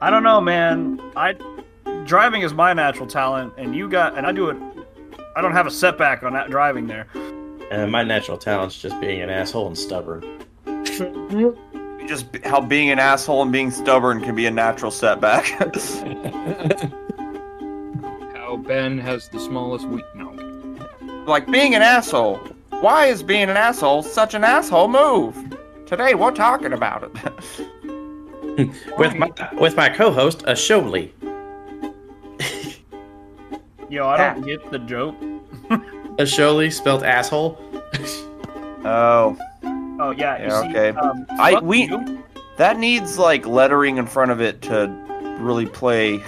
I don't know, man. I driving is my natural talent, and you got, and I do it. I don't have a setback on that driving there. And my natural talent's just being an asshole and stubborn. Just how being an asshole and being stubborn can be a natural setback. How Ben has the smallest weak no. like being an asshole. Why is being an asshole such an asshole move? Today we're talking about it. with my with my co-host, a Yo, I don't get the joke. A spelled asshole. oh, Oh yeah, you Yeah, see, okay. um, I- we- you. that needs like lettering in front of it to really play.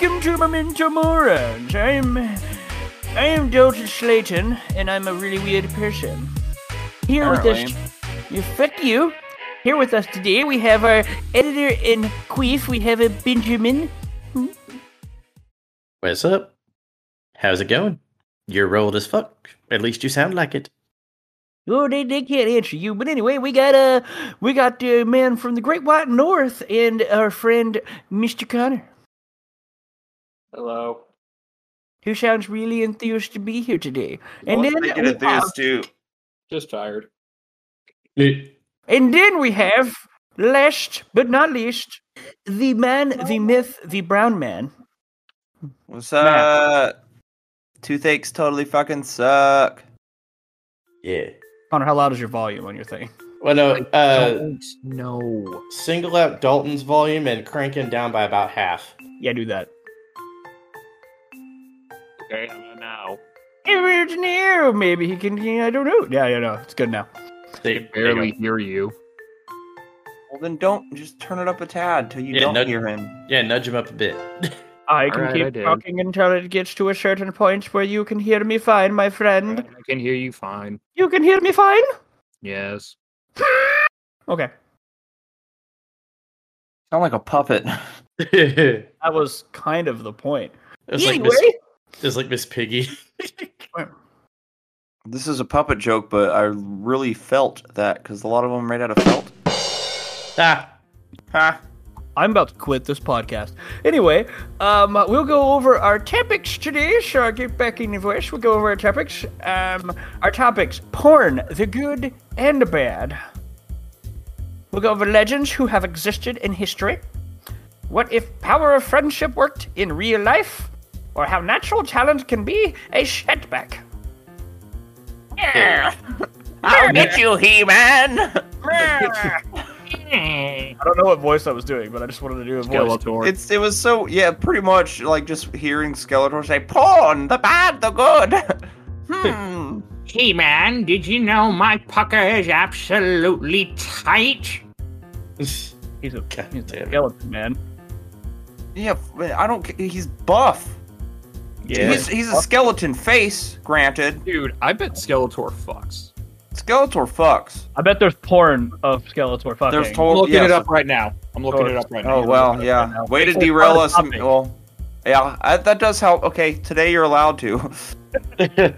Welcome to Memento Morons. I'm I am Dalton Slayton, and I'm a really weird person. Here with us, you fuck you. Here with us today, we have our editor in queef. We have a Benjamin. What's up? How's it going? You're old as fuck. At least you sound like it. Oh, they, they can't answer you. But anyway, we got uh, we got a man from the Great White North and our friend Mr. Connor, Hello. who sounds really enthused to be here today. And Let's then make it we enthused too. Just tired. And then we have, last but not least, the man, the myth, the brown man. What's up? Toothaches totally fucking suck. Yeah. Connor, how loud is your volume on your thing? Well, no. Uh, Don't single out Dalton's volume and crank him down by about half. Yeah, do that. Okay, I'm gonna now. It's an arrow. Maybe he can. yeah, I don't know. Yeah, yeah, no, it's good now. They can barely go. hear you. Well, then don't just turn it up a tad till you Yeah, don't no- hear him. Yeah, nudge him up a bit. I can Alright, I keep did. talking until it gets to a certain point where you can hear me fine, my friend. I can hear you fine. You can hear me fine. Yes. Okay, Sound like a puppet. that was kind of the point. was like anyway, Miss, it was like Miss Piggy. This is a puppet joke, but I really felt that because a lot of them are made out of felt. ah, Ha! I'm about to quit this podcast. Anyway, um, we'll go over our topics today. So I'll get back in your voice. We'll go over our topics. Um, our topics: porn, the good and the bad. We'll go over legends who have existed in history. What if power of friendship worked in real life, or how natural talent can be a setback. I'll get you, He-Man! I don't know what voice I was doing, but I just wanted to do a voice. Skeletor. It's it was so yeah, pretty much like just hearing Skeletor say "Pawn, the bad, the good." hmm. Hey man, did you know my pucker is absolutely tight? He's a, God he's a skeleton man. Yeah, I don't. He's buff. Yeah. He's he's a skeleton face. Granted, Dude, I bet Skeletor fucks. Skeletor fucks. I bet there's porn of Skeletor fucking. There's total. I'm looking yeah, it up right now. I'm looking it up right now. Oh well, yeah. now. Way to It's derail us. and- Well, yeah, I, that does help. Okay, today you're allowed to.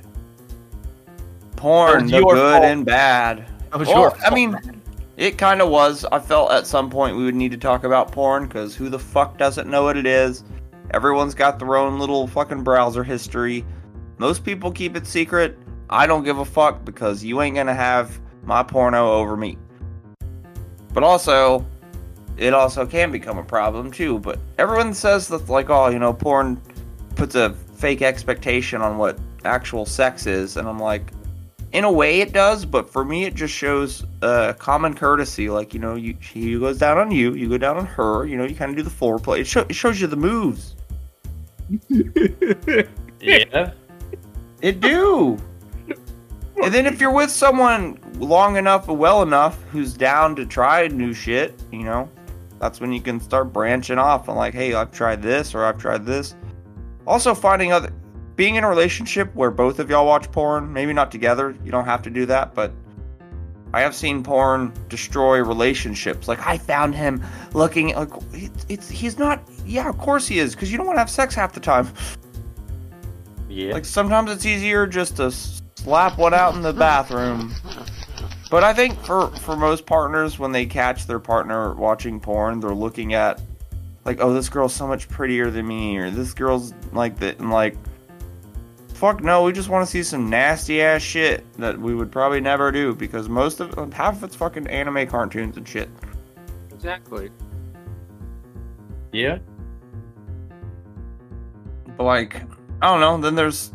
Porn, was the good fault. and bad. That was Well, your I mean, it kind of was. I felt at some point we would need to talk about porn because who the fuck doesn't know what it is? Everyone's got their own little fucking browser history. Most people keep it secret. I don't give a fuck because you ain't gonna have my porno over me. But also, it also can become a problem too. But everyone says that, like, oh, you know, porn puts a fake expectation on what actual sex is, and I'm like, in a way it does, but for me it just shows uh, common courtesy. Like, you know, you she goes down on you, you go down on her. You know, you kind of do the foreplay. It, it shows you the moves. Yeah. It do. and then if you're with someone long enough, well enough, who's down to try new shit, you know, that's when you can start branching off and like, hey, I've tried this or I've tried this. Also, finding other, being in a relationship where both of y'all watch porn, maybe not together. You don't have to do that, but I have seen porn destroy relationships. Like I found him looking like it's, it's he's not. Yeah, of course he is, because you don't want to have sex half the time. Yeah. Like sometimes it's easier just to slap one out in the bathroom. But I think for for most partners, when they catch their partner watching porn, they're looking at like, oh, this girl's so much prettier than me, or this girl's like that, and like, fuck no, we just want to see some nasty ass shit that we would probably never do because most of um, half of it's fucking anime cartoons and shit. Exactly. yeah. But like, I don't know. Then there's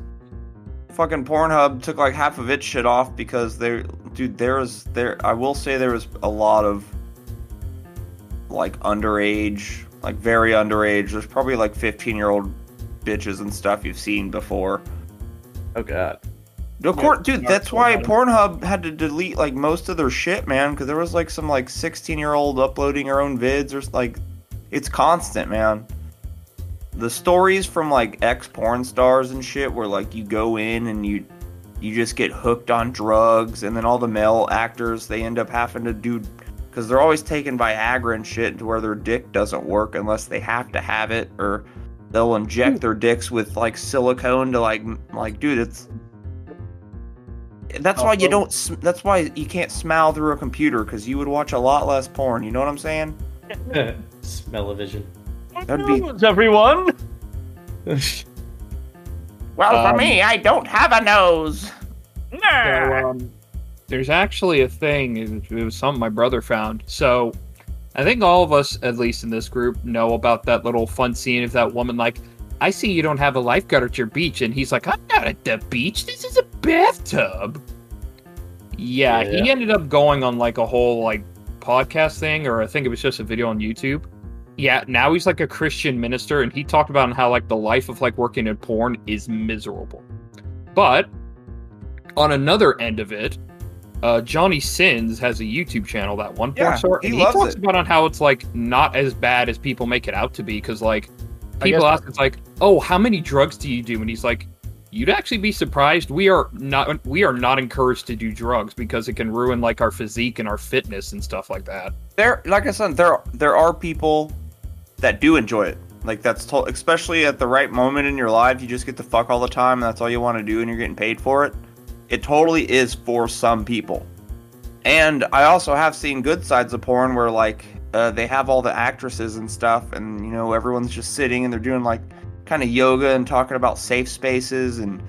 fucking Pornhub took like half of its shit off because they, dude, there was there. I will say there was a lot of like underage, like very underage. There's probably like 15 year old bitches and stuff you've seen before. Oh god. Of course, dude. That's why Pornhub. Pornhub had to delete like most of their shit, man. Because there was like some like 16 year old uploading her own vids or like, it's constant, man. The stories from like ex porn stars and shit, where like you go in and you you just get hooked on drugs, and then all the male actors they end up having to do because they're always taking Viagra and shit to where their dick doesn't work unless they have to have it, or they'll inject hmm. their dicks with like silicone to like like dude, it's that's oh, why you don't. That's why you can't smile through a computer because you would watch a lot less porn. You know what I'm saying? Smell-o-vision. That'd be- everyone. Well, for for me, me, I don't have a nose. So, um, there's actually a thing. It it was something my brother found. So, I think all of us, at least in this group, know about that little fun scene of that woman like, "I see you don't have a lifeguard at your beach," and he's like, "I'm not at the beach. This is a bathtub." Yeah, he ended up going on like a whole like podcast thing, or I think it was just a video on YouTube. Yeah, now he's like a Christian minister, and he talked about how like the life of like working in porn is miserable. But on another end of it, uh, Johnny Sins has a YouTube channel that one porn Yeah, star, he and he loves talks it. about on how it's like not as bad as people make it out to be. Because like people ask, it's like, oh, how many drugs do you do? And he's like, you'd actually be surprised. We are not we are not encouraged to do drugs because it can ruin like our physique and our fitness and stuff like that. There, like I said, there there are people that do enjoy it. Like that's to- especially at the right moment in your life. You just get to fuck all the time, and that's all you want to do, and you're getting paid for it. It totally is for some people. And I also have seen good sides of porn where like uh, they have all the actresses and stuff, and you know everyone's just sitting and they're doing like kind of yoga and talking about safe spaces and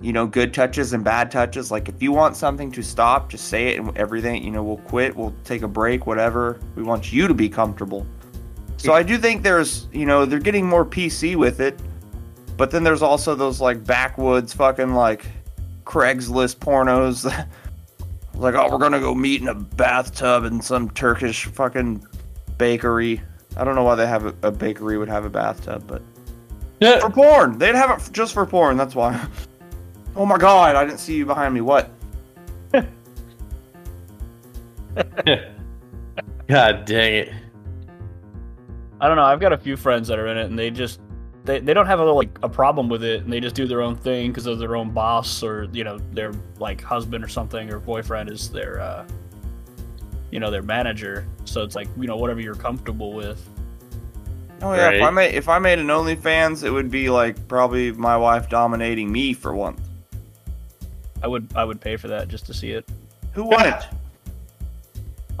you know good touches and bad touches. Like if you want something to stop, just say it and everything. You know we'll quit, we'll take a break, whatever. We want you to be comfortable. So I do think there's you know they're getting more PC with it, but then there's also those like backwoods fucking like Craigslist pornos. like, oh, we're gonna go meet in a bathtub in some Turkish fucking bakery. I don't know why they have a, a bakery would have a bathtub, but yeah. for porn, they'd have it just for porn. That's why. Oh my god, I didn't see you behind me. What? God dang it. I don't know. I've got a few friends that are in it, and they just they, they don't have a like a problem with it, and they just do their own thing because of their own boss or you know their like husband or something or boyfriend is their uh, you know their manager. So it's like you know whatever you're comfortable with. Oh yeah, if I made if I made an OnlyFans, it would be like probably my wife dominating me for once. I would I would pay for that just to see it. Who wouldn't?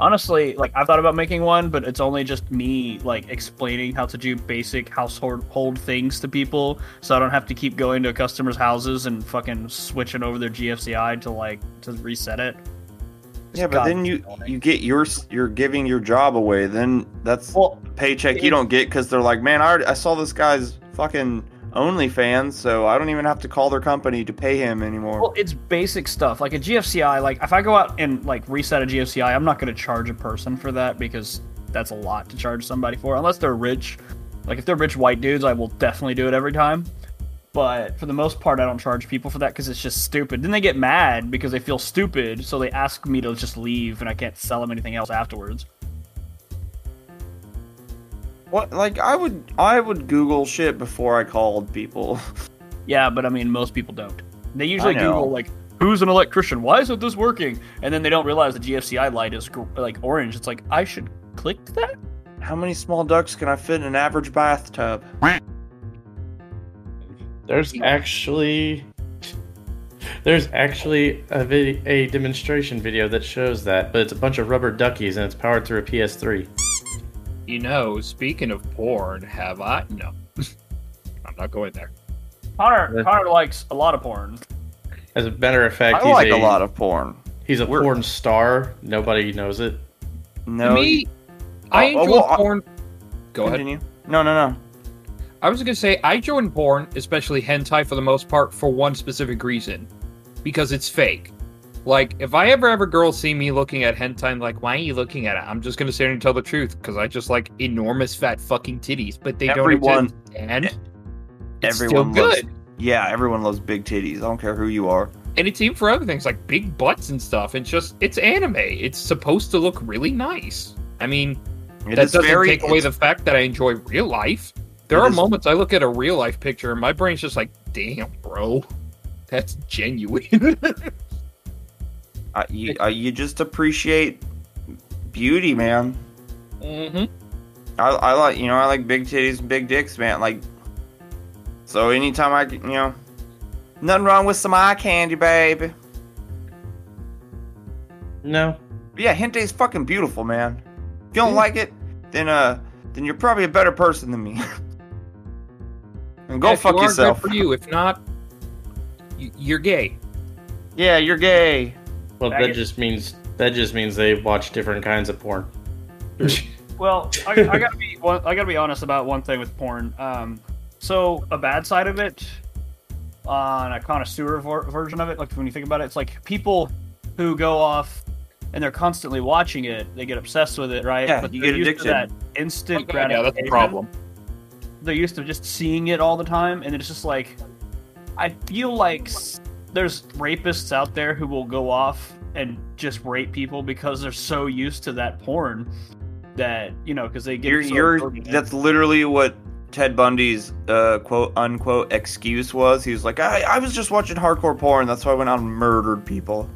Honestly, like I've thought about making one, but it's only just me like explaining how to do basic household hold things to people, so I don't have to keep going to customers' houses and fucking switching over their GFCI to like to reset it. Yeah, but then you it. you get your you're giving your job away. Then that's Well, paycheck it- you don't get because they're like, man, I, already, I saw this guy's fucking OnlyFans, so I don't even have to call their company to pay him anymore. Well, it's basic stuff. Like a GFCI, like if I go out and like reset a GFCI, I'm not going to charge a person for that because that's a lot to charge somebody for, unless they're rich. Like if they're rich white dudes, I will definitely do it every time. But for the most part, I don't charge people for that because it's just stupid. Then they get mad because they feel stupid, so they ask me to just leave, and I can't sell them anything else afterwards. What? Like I would, I would Google shit before I called people. Yeah, but I mean, most people don't. They usually I know. Google like, "Who's an electrician? Why isn't this working?" And then they don't realize the GFCI light is gr- like orange. It's like I should click that. How many small ducks can I fit in an average bathtub? There's actually there's actually a vid- a demonstration video that shows that, but it's a bunch of rubber duckies and it's powered through a PS3. You know, speaking of porn, have I? No. I'm not going there. Connor, Connor likes a lot of porn. As a matter of fact, I he's like a, a lot of porn. he's a we're- porn star. Nobody knows it. No, to me, I Oh, oh, enjoy well, I- porn. Go ahead. continue. No, no, no. I was gonna say I join porn, especially hentai, for the most part, for one specific reason, because it's fake. Like, if I ever have a girl see me looking at hentai, like, why are you looking at it? I'm just gonna sit here and tell the truth, because I just like enormous fat fucking titties, but they Everyone- don't and eh, it's everyone still loves- good. Yeah, everyone loves big titties. I don't care who you are. And it's even for other things like big butts and stuff. It's just it's anime. It's supposed to look really nice. I mean, It that doesn't very. take away the fact that I enjoy real life. There are is- moments I look at a real life picture and my brain's just like, damn, bro, that's genuine. uh, you, uh, you just appreciate beauty, man. hmm I, I like you know I like big titties and big dicks, man. Like, so anytime I you know, nothing wrong with some eye candy, baby. No. But yeah, hentai's fucking beautiful, man. If you don't Yeah. like it, then uh, then you're probably a better person than me. and go If fuck you are, good yourself. for you. If not, you're gay. Yeah, you're gay. Well, Faggot. that just means that just means they watch different kinds of porn. Well, I, I gotta be one, I gotta be honest about one thing with porn. Um, so a bad side of it, on a connoisseur ver- version of it, like when you think about it, it's like people who go off and they're constantly watching it, they get obsessed with it, right? Yeah, but you get used to that instant Okay, yeah, that's the problem. They're used to just seeing it all the time, and it's just like I feel like s- there's rapists out there who will go off and just rape people because they're so used to that porn that you know because they get You're so you're absorbed in it. that's literally what Ted Bundy's uh, quote unquote excuse was. He was like, I, I was just watching hardcore porn. That's why I went out and murdered people.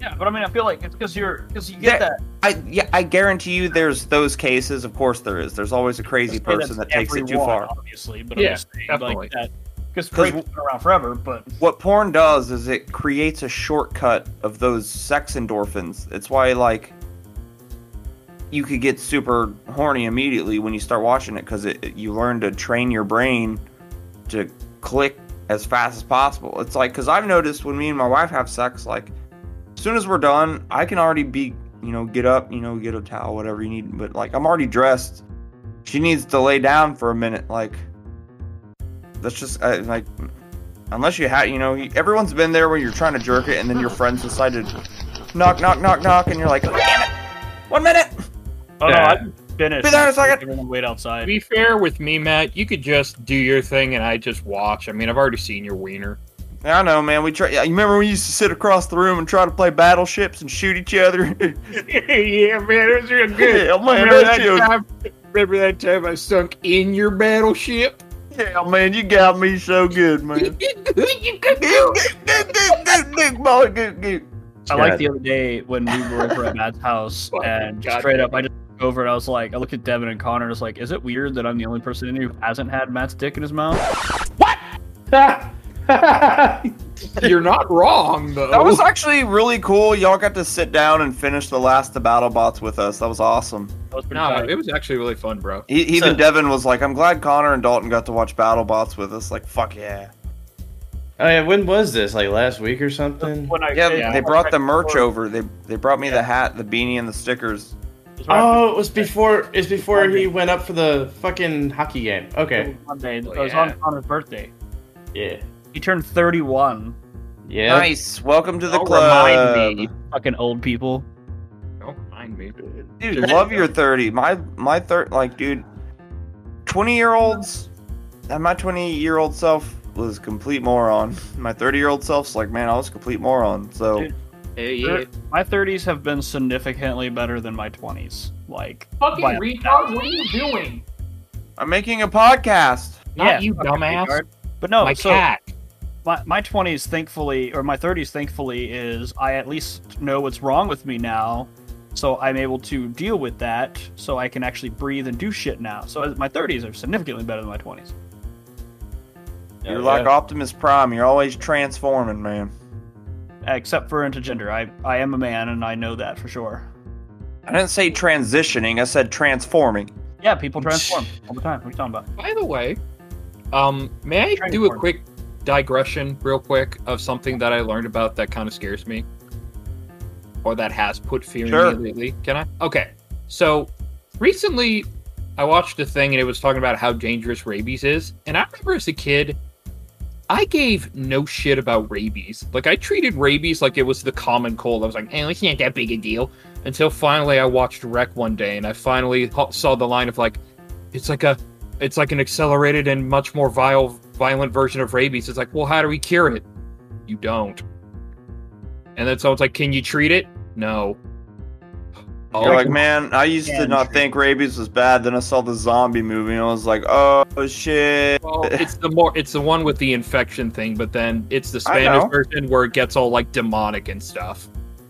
Yeah, but I mean, I feel like it's because you're because you Yeah. get that. I yeah, I guarantee you, there's those cases. Of course, there is. There's always a crazy person that takes it too everyone, far. obviously. But Yeah, I'm just saying, definitely. like that because has been around forever. But What porn does is it creates a shortcut of those sex endorphins. It's why like you could get super horny immediately when you start watching it because it, it- you learn to train your brain to click as fast as possible. It's like because I've noticed when me and my wife have sex, like as soon as we're done, I can already be you know get up, you know get a towel, whatever you need, but like I'm already dressed. She needs to lay down for a minute, like that's just uh, like unless you had you know everyone's been there when you're trying to jerk it and then your friends decided knock knock knock knock and you're like oh, damn it one minute oh no, Yeah. I've finished. Be there in a second. Everyone wait To outside. be fair with me, Matt, you could just do your thing and I just watch. I mean, I've already seen your wiener. I know man we try yeah, you remember we used to sit across the room and try to play battleships and shoot each other yeah, man, it was real good. Yeah, man, remember, that that shit was- time, remember that time I sunk in your battleship? Yeah man you got me so good man I like the other day when we were over at Matt's house and God. straight up, I just looked over and I was like, I looked at Devin and Connor and I was like, is it weird that I'm the only person in here who hasn't had Matt's dick in his mouth? You're not wrong, though. that was actually really cool y'all got to sit down and finish the last of BattleBots with us that was awesome That was no, tight. it was actually really fun, bro. he, even So- Devin was like I'm glad Connor and Dalton got to watch BattleBots with us like fuck yeah Oh yeah, when was this? Like last week or something? When I, Yeah, yeah, they brought the merch before- over. They they brought me the hat, the beanie, and the stickers. it was right Oh, it was before. It's before Monday. he went up for the fucking hockey game. before Okay. Monday. It was yeah. on Connor's birthday. Yeah. He turned 31. Yeah. Nice. Welcome to the Don't club. remind me. Fucking old people. Don't mind me. Dude, love your 30. My my third like dude 20 year olds, and my 20 year old self was a complete moron. My 30 year old self's like, man, I was a complete moron. So Dude. Hey, yeah. My 30s have been significantly better than my 20s. Like, Fucking by retard, what are you doing? I'm making a podcast. Not Yeah, you, fucking dumbass. retard. But no, My so cat. My, my 20s, thankfully, or my 30s, thankfully, is I at least know what's wrong with me now. So I'm able to deal with that. So I can actually breathe and do shit now. So my 30s are significantly better than my 20s. You're like Optimus Prime. You're always transforming, man. Except for into gender. I, I am a man and I know that for sure. I didn't say transitioning. I said transforming. Yeah, people transform all the time. What are you talking about? By the way, um, may I Trying do a quick digression, real quick, of something that I learned about that kind of scares me, or that has put fear Sure. in me lately? Can I? Okay, so recently I watched a thing and it was talking about how dangerous rabies is, and I remember as a kid. I gave no shit about rabies. Like I treated rabies like it was the common cold. I was like, "Hey, it's not that big a deal." Until finally, I watched Rec one day, and I finally saw the line of like, "It's like a it's like an accelerated and much more vile, violent version of rabies. It's like, well, how do we cure it? You don't. And then someone's like, can you treat it? No. Oh, You're like, man, I used to not think rabies was bad. Then I saw the zombie movie and I was like, oh shit. well, it's the more, it's the one with the infection thing, but then it's the Spanish version where it gets all like demonic and stuff.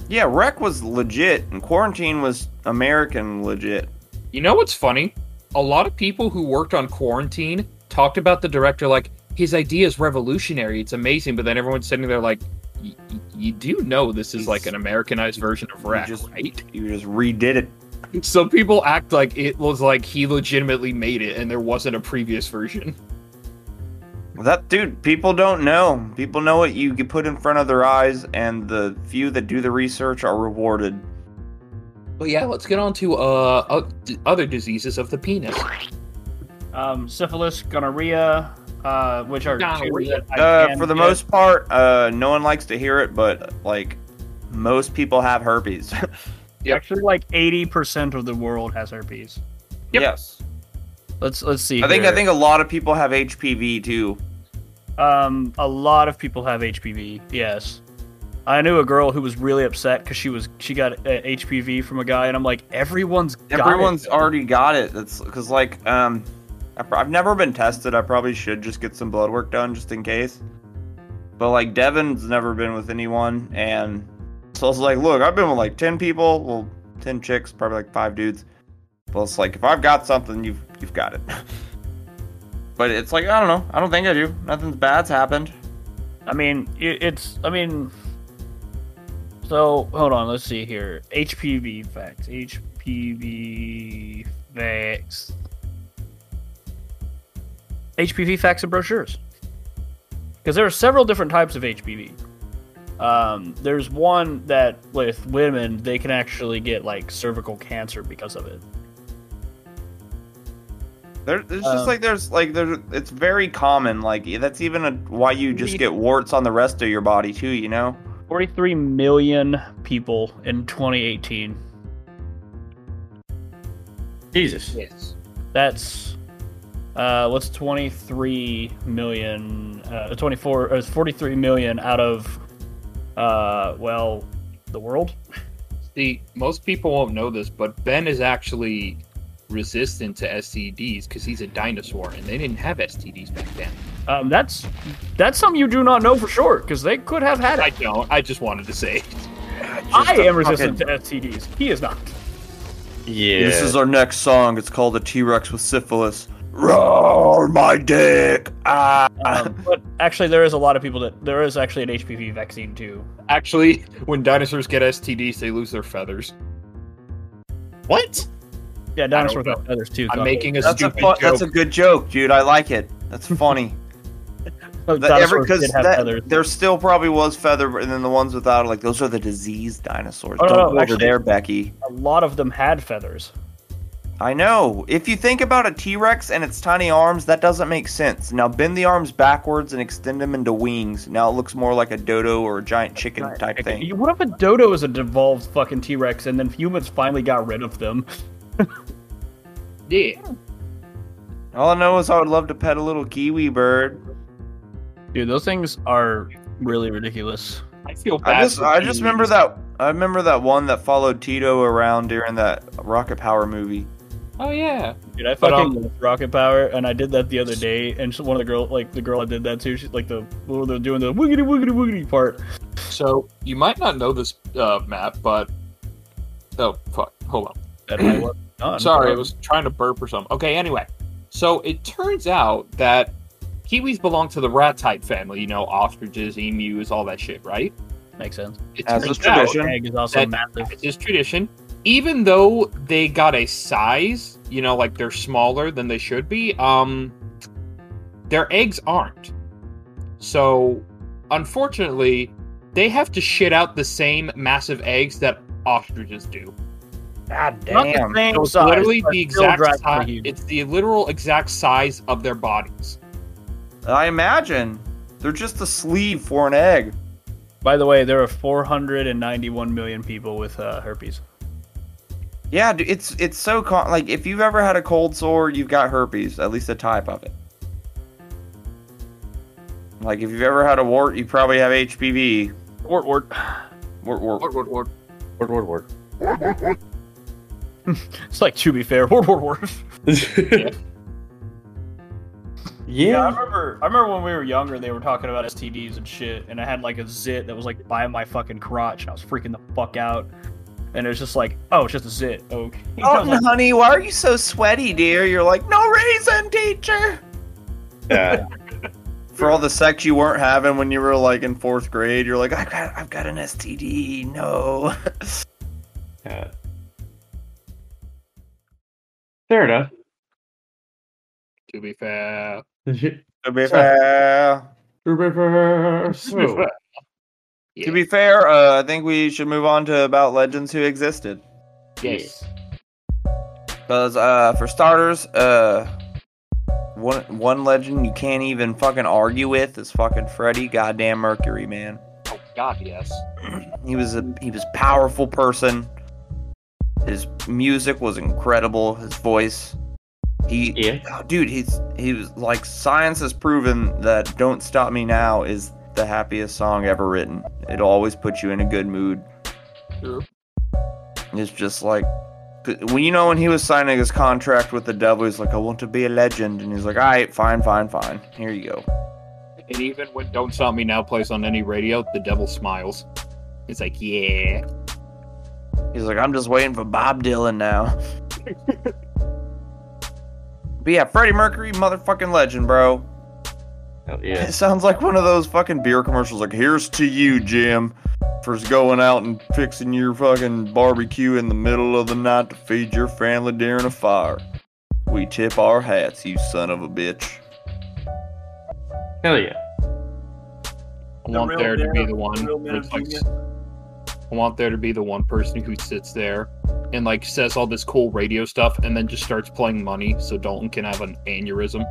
Yeah, Rec was legit, and Quarantine was American legit. You know what's funny? A lot of people who worked on Quarantine talked about the director like his idea is revolutionary. It's amazing, but then everyone's sitting there like, "Y- y- you do know this is like an Americanized version of Rec, just- right? You just redid it. Some people act like it was like he legitimately made it and there wasn't a previous version. That dude, people don't know. People know what you put in front of their eyes, and the few that do the research are rewarded. But yeah, let's get on to uh other diseases of the penis. Um, syphilis, gonorrhea, uh, which are two Gonorrhea. that I Uh, for the get. most part, uh, no one likes to hear it, but like most people have herpes. Yep. Actually, like eighty percent of the world has herpes. Yep. Yes, Let's let's see. I think I think a lot of people have HPV too. Um, a lot of people have HPV. Yes, I knew a girl who was really upset because she was she got uh, HPV from a guy, and I'm like, everyone's got Everyone's it. already got it. That's because like um, I pr- I've never been tested. I probably should just get some blood work done just in case. But like Devin's never been with anyone, and so I was like, look, I've been with like ten people, well, ten chicks, probably like five dudes. But it's like if I've got something, you've you've got it. but it's like I don't know. I don't think I do. Nothing's bad's happened. I mean, it's. I mean, so hold on. Let's see here. HPV facts. HPV facts. HPV facts and brochures. Because there are several different types of HPV. Um, there's one that with women they can actually get like cervical cancer because of it. There, there's just Um, like there's like there's It's very common. Like that's even a, why you just get warts on the rest of your body too. You know. 43 million people in 2018. Jesus. Yes. That's uh, what's 23 million? Uh, 24 or 43 million out of uh, well, the world. See, most people won't know this, but Ben is actually resistant to STDs because he's a dinosaur and they didn't have STDs back then. Um, that's that's something you do not know for sure because they could have had it. I don't. I just wanted to say. I am resistant to STDs. He is not. Yeah. This is our next song. It's called "A T-Rex with Syphilis." Roar my dick! Ah. Um, but actually, there is a lot of people that there is actually an HPV vaccine too. Actually, when dinosaurs get STDs, they lose their feathers. what? Yeah, dinosaurs know. have feathers too. I'm God. making a That's a stupid fu- joke. that's a good joke, dude. I like it. That's funny. Oh, That- every- dinosaurs 'cause did have that- there still probably was feather, and then the ones without, like those are the diseased dinosaurs. Oh, no, Don't no, go over actually- there, Becky. A lot of them had feathers. I know. If you think about a T-Rex and its tiny arms, that doesn't make sense. Now bend the arms backwards and extend them into wings. Now it looks more like a dodo or a giant chicken type thing. What if a dodo is a devolved fucking T Rex and then humans finally got rid of them? yeah. All I know is I would love to pet a little kiwi bird. Dude, those things are really ridiculous. I feel bad. I just for I just remember that I remember that one that followed Tito around during that Rocket Power movie. Oh yeah. Dude, I But, fucking um, love Rocket Power, and I did that the other day. And one of the girl, like the girl I did that too, she's like the they're doing the wiggity wiggity wiggity part. So you might not know this, uh, Matt, but oh fuck, hold on. That I was done. Sorry, I was trying to burp or something. Okay, anyway. So it turns out that kiwis belong to the ratite family, you know, ostriches, emus, all that shit, right? makes sense. It As is tradition. Egg is also That- massive. It is tradition. Even though they got a size, you know, like they're smaller than they should be, um their eggs aren't. So unfortunately, they have to shit out the same massive eggs that ostriches do. God Not the damn. same it's size, literally the exact size. It's the literal exact size of their bodies. I imagine they're just a sleeve for an egg. By the way, there are 491 million people with uh, herpes. Yeah, it's it's so con- like if you've ever had a cold sore, you've got herpes, at least a type of it. Like if you've ever had a wart, you probably have HPV. Wart wart. Wart, wart. Word, word, word. Word, word, word. It's like to be fair, wart wart wart. Yeah, I yeah. remember. I remember when we were younger, they were talking about STDs and shit, and I had like a zit that was like by my fucking crotch, and I was freaking the fuck out. And it's just like, oh, it's just a zit. Okay. Oh, oh like, honey, why are you so sweaty, dear? You're like, no reason, teacher. Yeah. For all the sex you weren't having when you were like in fourth grade, you're like, I've got, I've got an STD. No. yeah. Fair enough. To be fair. to be fair, so, to be fair, uh, I think we should move on to about legends who existed. Yes. Because uh, for starters, uh, one one legend you can't even fucking argue with is fucking Freddie Goddamn Mercury, man. Oh God, yes. He was a he was a powerful person. His music was incredible. His voice. He, yeah. oh, dude, he's he was like science has proven that "Don't Stop Me Now" is the happiest song ever written. It always puts you in a good mood. True. It's just like when you know when he was signing his contract with the devil, he's like, "I want to be a legend," and he's like, "All right, fine, fine, fine. Here you go." And even when "Don't Stop Me Now" plays on any radio, the devil smiles. It's like, yeah. He's like, I'm just waiting for Bob Dylan now. but yeah, Freddie Mercury, motherfucking legend, bro. Hell yeah. It sounds like one of those fucking beer commercials. Like, here's to you, Jim, for going out and fixing your fucking barbecue in the middle of the night to feed your family during a fire. We tip our hats, you son of a bitch. Hell yeah. I want real there to be the one. real man with, of like, genius. I want there to be the one person who sits there and like says all this cool radio stuff and then just starts playing money so Dalton can have an aneurysm.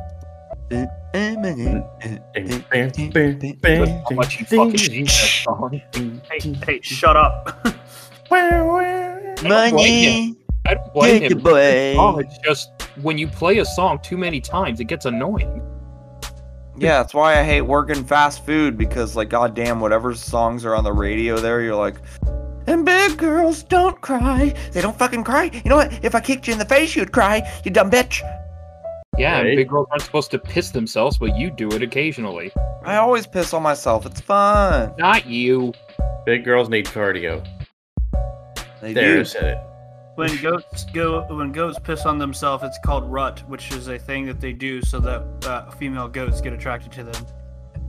How much he fucking hates that song. Hey, hey, shut up. Money, I don't blame him. boy. Oh, it's just when you play a song too many times, it gets annoying. Yeah, that's why I hate working fast food because, like, goddamn, whatever songs are on the radio there, you're like, and big girls don't cry. They don't fucking cry. You know what? If I kicked you in the face, you'd cry. You dumb bitch. Yeah, and big girls aren't supposed to piss themselves, but you do it occasionally. I always piss on myself. It's fun. Not you. Big girls need cardio. They There, I do. said it. When goats go, when goats piss on themselves, it's called rut, which is a thing that they do so that uh, female goats get attracted to them.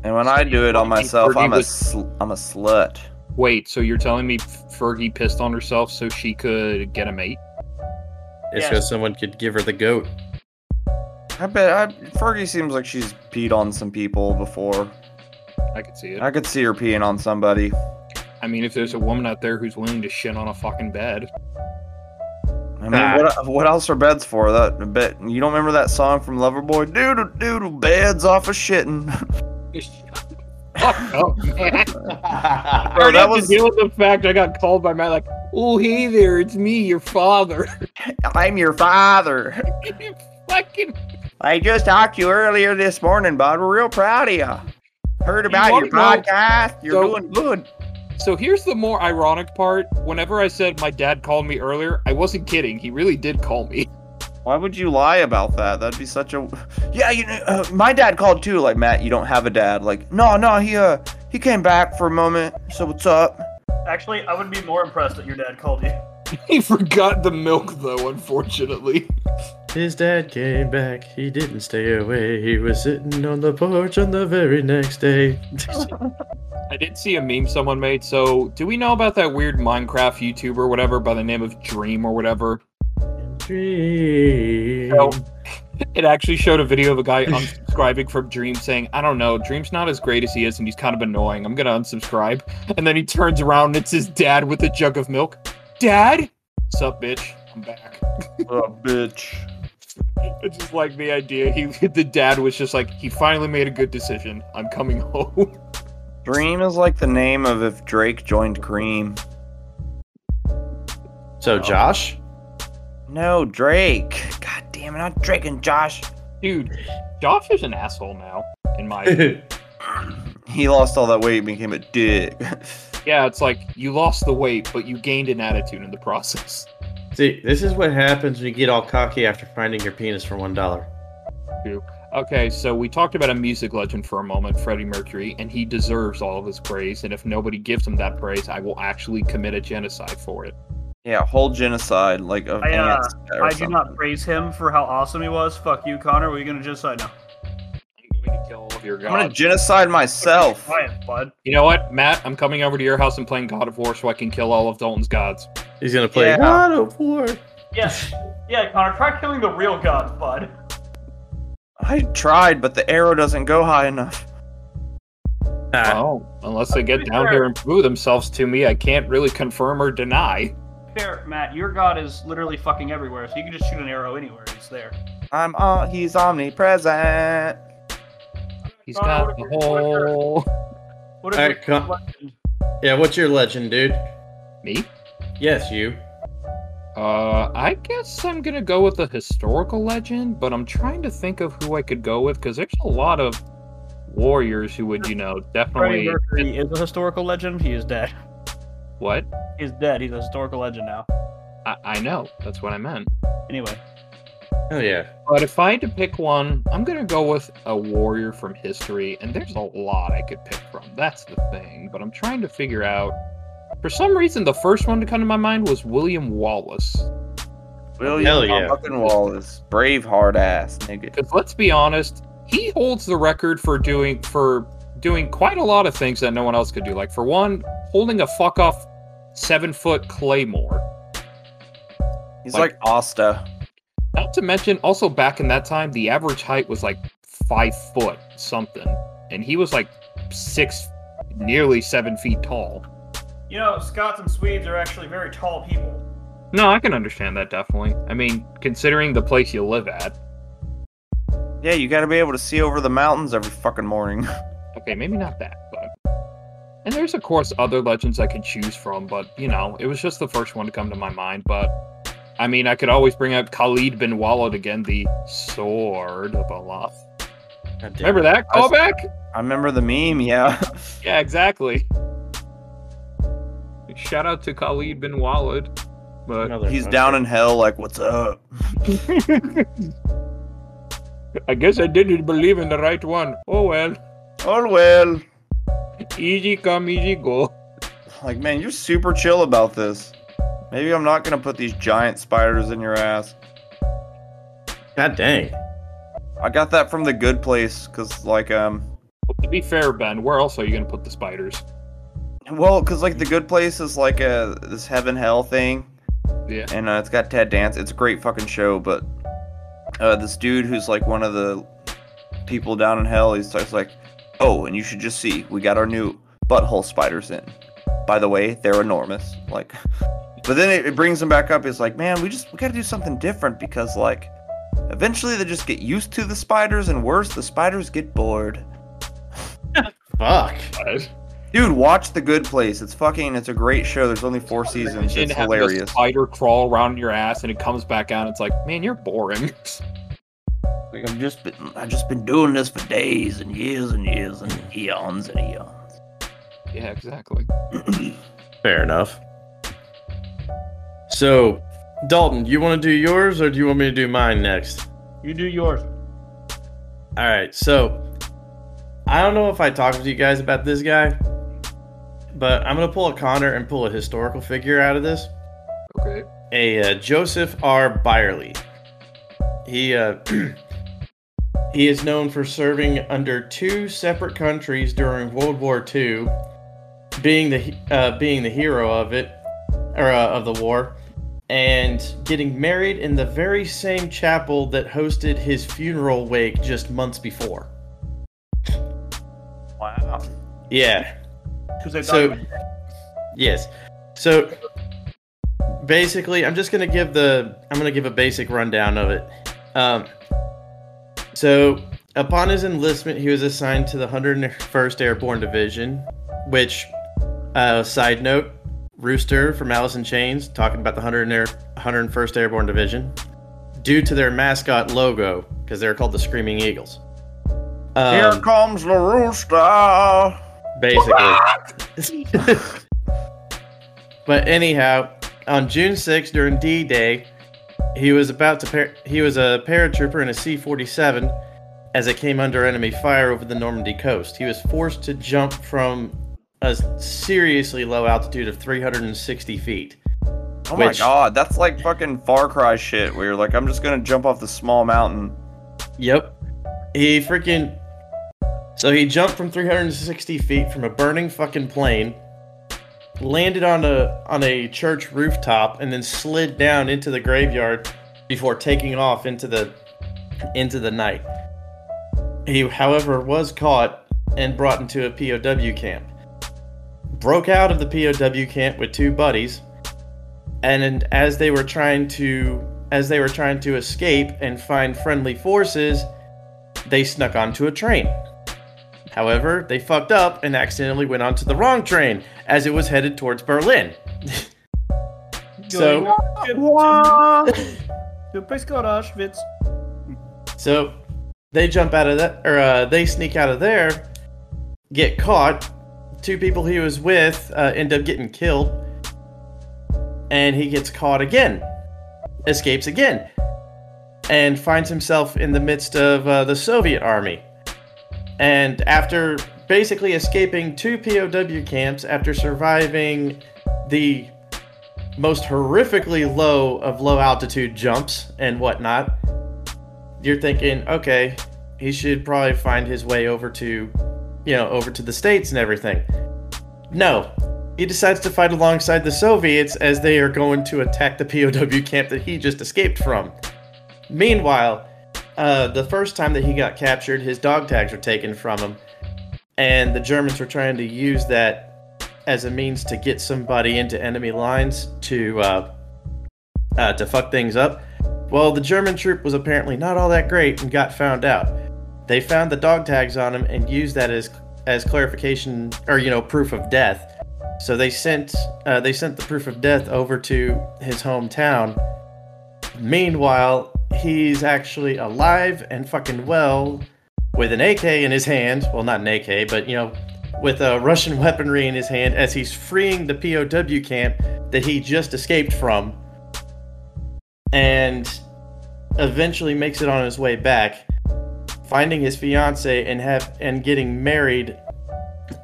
And when I do it on myself, I'm a sl- I'm a slut. Wait, so you're telling me Fergie pissed on herself so she could get a mate? It's Yes. so someone could give her the goat. I bet I, Fergie seems like she's peed on some people before. I could see it. I could see her peeing on somebody. I mean, if there's a woman out there who's willing to shit on a fucking bed, I mean, Ah. what, what else are beds for? That bet you don't remember that song from Loverboy? Doodle doodle beds off of shitting. fuck up, man. Bro, that was to deal with the fact I got called by Matt like, "Oh, hey there, it's me, your father." I'm your father. fucking I just talked to you earlier this morning, bud. We're real proud of you. Heard about your wanna know- podcast. You're So- doing good. So here's the more ironic part. Whenever I said my dad called me earlier, I wasn't kidding. He really did call me. Why would you lie about that? That'd be such a. Yeah, you know, uh, my dad called too. Like Matt, you don't have a dad. Like, no, no, he uh, he came back for a moment. So what's up? Actually, I would be more impressed that your dad called you. he forgot the milk, though, unfortunately. His dad came back. He didn't stay away. He was sitting on the porch on the very next day. I did see a meme someone made. So, do we know about that weird Minecraft YouTuber, or whatever, by the name of Dream or whatever? Dream. No. It actually showed a video of a guy unsubscribing from Dream saying, I don't know, Dream's not as great as he is and he's kind of annoying. I'm gonna unsubscribe. And then he turns around and it's his dad with a jug of milk. Dad? Sup, bitch? I'm back. Oh, bitch. I just like the idea. He the dad was just like, he finally made a good decision. I'm coming home. Dream is like the name of if Drake joined Cream. So, oh. Josh? No, Drake. God damn it, not Drake and Josh. Dude, Josh is an asshole now, in my opinion. He lost all that weight and became a dick. Yeah, it's like you lost the weight, but you gained an attitude in the process. See, this is what happens when you get all cocky after finding your penis for one dollar. Okay, so we talked about a music legend for a moment, Freddie Mercury, and he deserves all of his praise. And if nobody gives him that praise, I will actually commit a genocide for it. yeah, whole genocide, like of I, uh, I do not praise him for how awesome he was. Fuck you, Connor. What are you gonna genocide now? I'm going to kill all of your I'm gonna genocide myself. Quiet, bud. You know what, Matt? I'm coming over to your house and playing God of War so I can kill all of Dalton's gods. He's gonna play Yeah. God of War. Yes. yeah, Connor. Try killing the real gods, bud. I tried, but the arrow doesn't go high enough. Oh, unless they get down here and prove themselves to me, I can't really confirm or deny. Fair, Matt. Your god is literally fucking everywhere, so you can just shoot an arrow anywhere. He's there. I'm uh, he's omnipresent. He's Connor, got the what is your- whole. What is Alright, your Con- legend? yeah, what's your legend, dude? Me? Yes, you. Uh, I guess I'm gonna go with a historical legend, but I'm trying to think of who I could go with because there's a lot of warriors who would, you know, definitely. Freddie definitely. Mercury is a historical legend. He is dead. What? He's dead. He's a historical legend now. I, I know. That's what I meant. Anyway, Oh yeah. But if I had to pick one, I'm gonna go with a warrior from history, and there's a lot I could pick from. That's the thing. But I'm trying to figure out. For some reason, the first one to come to my mind was William Wallace. William Hell yeah. fucking Wallace, brave hard ass nigga. Because let's be honest, he holds the record for doing for doing quite a lot of things that no one else could do. Like for one, holding a fuck off seven foot claymore. He's Like- like, Asta. Not to mention, also back in that time, the average height was like five foot something, and he was like six, nearly seven feet tall. you know Scots and Swedes are actually very tall people. No, I can understand that definitely. I mean, considering the place you live at. Yeah, you gotta be able to see over the mountains every fucking morning. Okay, maybe not that, but. And there's of course other legends I could choose from, but you know, it was just the first one to come to my mind. But I mean, I could always bring up Khalid bin Walid again, the Sword of Allah. God Remember that I was- callback? I remember the meme, yeah. Yeah, exactly. Shout out to Khalid bin Walid. But Another He's fucker. down in hell, like, what's up? I guess I didn't believe in the right one. Oh well. Oh well. Easy come, easy go. Like, man, you're super chill about this. Maybe I'm not gonna put these giant spiders in your ass. God dang. I got that from the good place, cause like, um, To be fair, Ben, where else are you gonna put the spiders? well, cause like the good place is like a this heaven hell thing, Yeah. and uh, it's got Ted Danson. It's a great fucking show, but uh, this dude who's like one of the people down in hell, he's just like, oh, and you should just see, we got our new butthole spiders in. By the way, they're enormous. Like, but then it, it brings them back up. It's like, man, we just we got to do something different because like, eventually they just get used to the spiders, and worse, the spiders get bored. Fuck. Dude, watch The Good Place. It's fucking. It's a great show. There's only four seasons. Imagine It's having a hilarious. spider crawl around your ass and it comes back out and it's like, man, you're boring. Like I've just been I've just been doing this for days and years and years and eons and eons. Yeah, exactly. Fair enough. So, Dalton, you want to do yours or do you want me to do mine next? You do yours. All right, so I don't know if I talked to you guys about this guy, but I'm gonna pull a Connor and pull a historical figure out of this. Okay. A uh, Joseph R. Beyrle. He uh, he is known for serving under two separate countries during World War II, being the uh, being the hero of it, or uh, of the war, and getting married in the very same chapel that hosted his funeral wake just months before. Wow. Yeah. Because I So, yes. So, basically, I'm just gonna give the I'm gonna give a basic rundown of it. Um, so, upon his enlistment, he was assigned to the 101st Airborne Division, which, uh, side note, Rooster from Alice in Chains talking about the 100 Air, 101st Airborne Division, due to their mascot logo, because they're called the Screaming Eagles. Here Um, comes the rooster. basically. but anyhow, on June 6th during D-Day, he was about to par- he was a paratrooper in a C-47 as it came under enemy fire over the Normandy coast. He was forced to jump from a seriously low altitude of 360 feet. Oh my Which- god, that's like fucking Far Cry shit where you're like, I'm just gonna jump off the small mountain. Yep. He freaking. So he jumped from 360 feet from a burning fucking plane, landed on a on a church rooftop, and then slid down into the graveyard before taking off into the into the night. He, however, was caught and brought into a POW camp. Broke out of the POW camp with two buddies, and as they were trying to as they were trying to escape and find friendly forces, they snuck onto a train. However, they fucked up and accidentally went onto the wrong train as it was headed towards Berlin. so, The place called Auschwitz. so they jump out of that, or uh, they sneak out of there, get caught. Two people he was with uh, end up getting killed, and he gets caught again, escapes again, and finds himself in the midst of uh, the Soviet army. And after basically escaping two POW camps, after surviving the most horrifically low of low altitude jumps and whatnot, you're thinking, okay, he should probably find his way over to, you know, over to the States and everything. No. He decides to fight alongside the Soviets as they are going to attack the POW camp that he just escaped from. Meanwhile, uh, the first time that he got captured, his dog tags were taken from him, and the Germans were trying to use that as a means to get somebody into enemy lines to uh, uh, to fuck things up. Well, the German troop was apparently not all that great and got found out. They found the dog tags on him and used that as as clarification or you know proof of death. So they sent uh, they sent the proof of death over to his hometown. Meanwhile, he's actually alive and fucking well with an AK in his hand. Well, not an AK, but you know, with a Russian weaponry in his hand as he's freeing the POW camp that he just escaped from. And eventually makes it on his way back, finding his fiance and have and getting married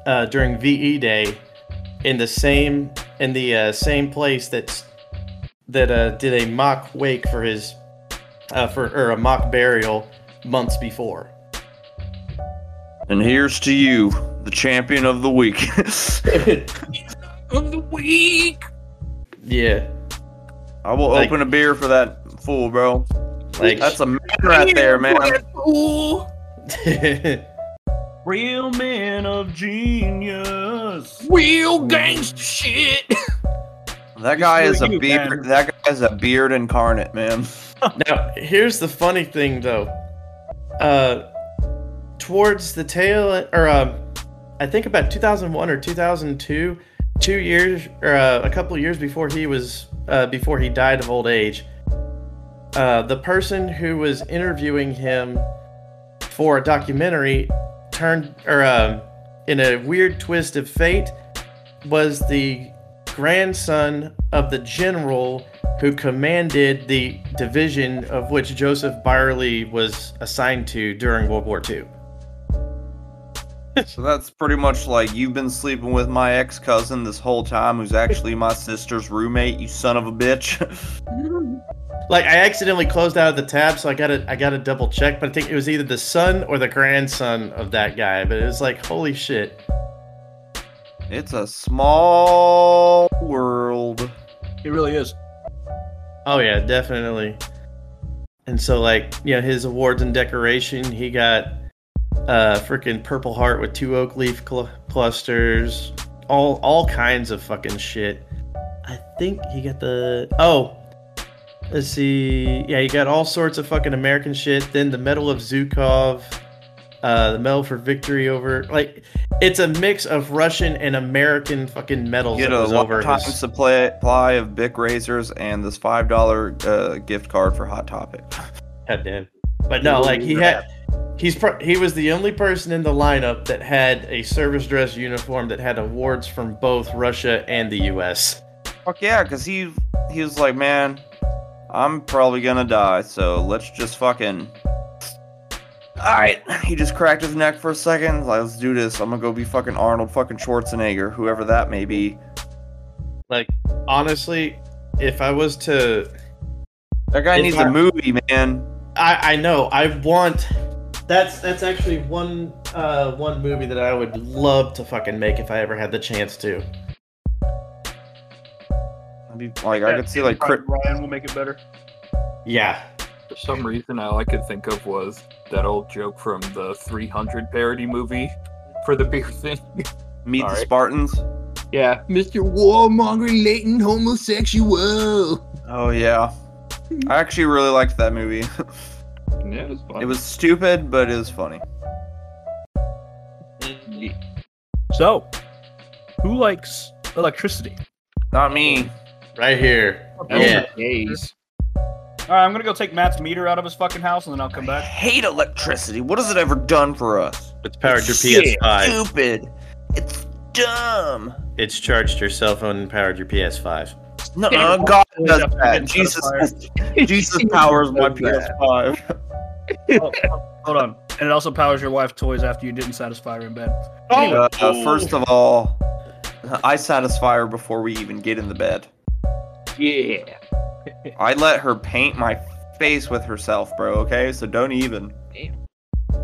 uh, during VE Day in the same in the uh, same place that's that uh, did a mock wake for his uh, for or a mock burial months before. And here's to you, the champion of the week. Of the week. yeah, I will Like- open a beer for that fool, bro. Like That's a man right there, man. Real man of genius. Real gangster shit. That guy is a you, beard. man. That guy is a beard incarnate, man. Now, here's the funny thing, though. Uh, towards the tail, or um, I think about 2001 or 2002, two years or uh, a couple of years before he was uh, before he died of old age. Uh, the person who was interviewing him for a documentary turned, or um, in a weird twist of fate, was the grandson of the general who commanded the division of which Joseph Beyrle was assigned to during World War II. So that's pretty much like you've been sleeping with my ex cousin this whole time, who's actually my sister's roommate. You son of a bitch. Like I accidentally closed out of the tab, so I gotta I gotta double check. But I think it was either the son or the grandson of that guy. But it was like, holy shit. it's a small world. It really is. Oh yeah, definitely. And so like, you know, his awards and decoration, he got uh freaking Purple Heart with two oak leaf cl- clusters, all all kinds of fucking shit. I think he got the oh, let's see, yeah, he got all sorts of fucking American shit. Then the Medal of Zhukov, uh, the Medal for Victory over like, it's a mix of Russian and American fucking medals Get that a was over lifetime his. supply supply of Bic razors and this five dollar uh, gift card for Hot Topic. God damn. But no, like he had, he's pro- he was the only person in the lineup that had a service dress uniform that had awards from both Russia and the U.S. Fuck yeah, cause he he was like, man, I'm probably gonna die, so let's just fucking. All right, he just cracked his neck for a second. Like, let's do this. I'm gonna go be fucking Arnold fucking Schwarzenegger, whoever that may be. Like honestly, if I was to, That guy needs I- a movie, man. I I know I want. That's that's actually one uh one movie that I would love to fucking make if I ever had the chance to. I'd be, like, I could see like crit- Ryan will make it better. Yeah. For some reason, all I could think of was that old joke from the 300 parody movie for the beer thing. meet the Alright. Spartans. Yeah, Mr. Warmongering latent homosexual. Oh yeah, I actually really liked that movie. Yeah, it was fun. it was stupid, but it was funny. So, who likes electricity? Not me. Right here. Yeah. days. All right, I'm gonna go take Matt's meter out of his fucking house, and then I'll come I back. hate electricity. What has it ever done for us? It's powered your PS5. Stupid. It's dumb. It's charged your cell phone and powered your PS5. No, Yeah, God does that. Jesus, Jesus powers my PS5. Oh, hold on, and it also powers your wife's toys after you didn't satisfy her in bed. Uh, first of all, I satisfy her before we even get in the bed. Yeah. I let her paint my face with herself, bro. Okay, so don't even.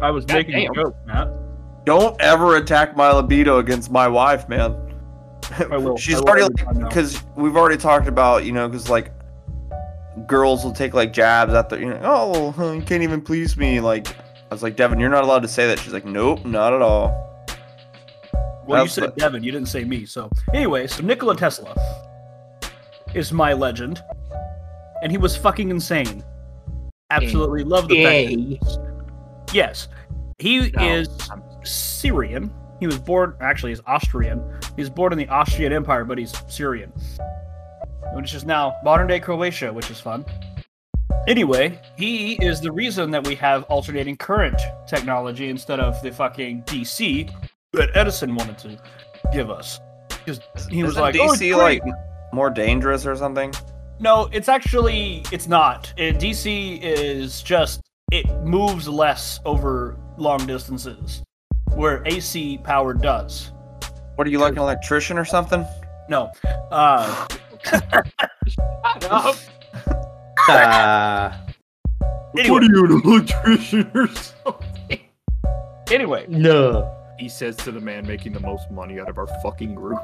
I was God making a joke, Matt. Don't ever attack my libido against my wife, man. I will. She's I will already every time now. because we've already talked about you know because like girls will take like jabs at the you know oh you can't even please me like I was like Devin you're not allowed to say that she's like nope not at all Well, you said what- Devin, you didn't say me. So, anyway, so Nikola Tesla is my legend, and he was fucking insane. Absolutely love the Yay. fact. Yes, he No, is I'm- Syrian. He was born, actually, he's Austrian. He was born in the Austrian Empire, but he's Syrian, which is now modern day Croatia, which is fun. Anyway, he is the reason that we have alternating current technology instead of the fucking DC that Edison wanted to give us. Because he was Isn't like, "Oh, it's DC great." like more dangerous or something No, it's actually it's not. It, DC is just it moves less over long distances, where AC power does. what are you like an electrician or something No, uh, Shut up. Ah. anyway, you, an electrician or something? anyway, no. He says to the man making the most money out of our fucking group.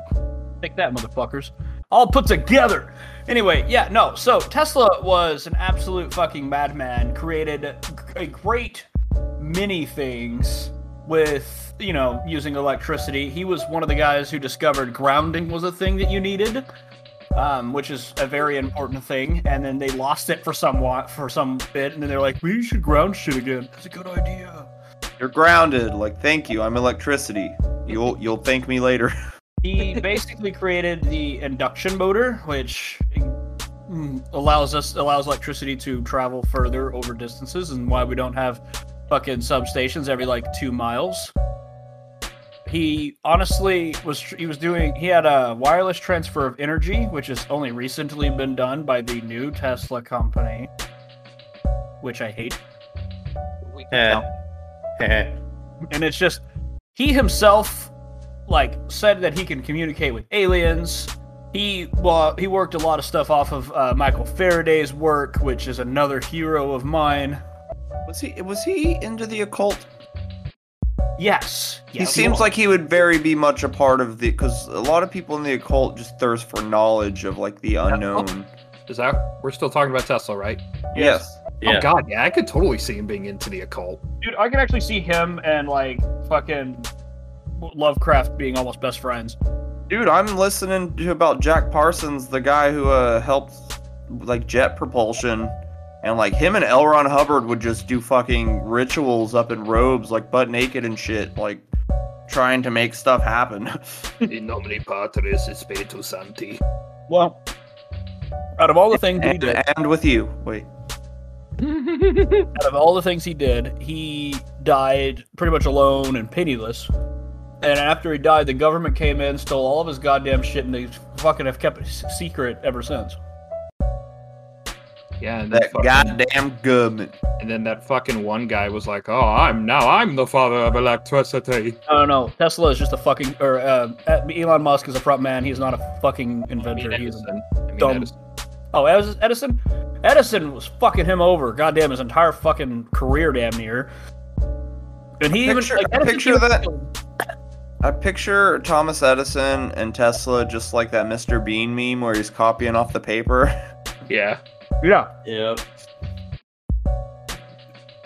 take that, motherfuckers, all put together. Anyway, yeah, no. So Tesla was an absolute fucking madman. Created a great many things with you know using electricity. He was one of the guys who discovered grounding was a thing that you needed. Um, which is a very important thing. And then they lost it for some somewhat for some bit, and then they're like, "We should ground shit again." It's a good idea. you're grounded like thank you I'm electricity you'll you'll thank me later He basically created the induction motor, which mm, allows us allows electricity to travel further over distances, and why we don't have fucking substations every like two miles. He honestly was he was doing he had a wireless transfer of energy, which has only recently been done by the new Tesla company, which I hate. We Eh. And it's just he himself like said that he can communicate with aliens he well he worked a lot of stuff off of uh, michael faraday's work which is another hero of mine Was he was he into the occult? Yes he seems like he would very be much a part of the because a lot of people in the occult just thirst for knowledge of like the unknown. Is that we're still talking about Tesla, right? Yes. Yeah. Oh god, yeah, I could totally see him being into the occult. dude i can actually see him and like fucking lovecraft being almost best friends Dude, I'm listening to about Jack Parsons, the guy who uh, helped like jet propulsion, and like him and L. Ron Hubbard would just do fucking rituals up in robes, like butt naked and shit, like trying to make stuff happen. In nomine Patris et Spiritus Sancti. well out of all the things he did and with you, wait. out of all the things he did, he died pretty much alone and penniless. And after he died, the government came in, stole all of his goddamn shit, and they fucking have kept it secret ever since. Yeah, and, then That fucking- goddamn government. and then that fucking one guy was like, "Oh, I'm now I'm the father of electricity." I don't know. Tesla is just a fucking, or uh, Elon Musk is a front man. He's not a fucking I mean, inventor. He's Edison. I mean, dumb. Edison. oh, Edison- Edison. Edison was fucking him over. Goddamn, his entire fucking career, damn near. And he Picture- even like, Edison picture even- that. I picture Thomas Edison and Tesla just like that Mr. Bean meme where he's copying off the paper. Yeah. Yeah, Yep.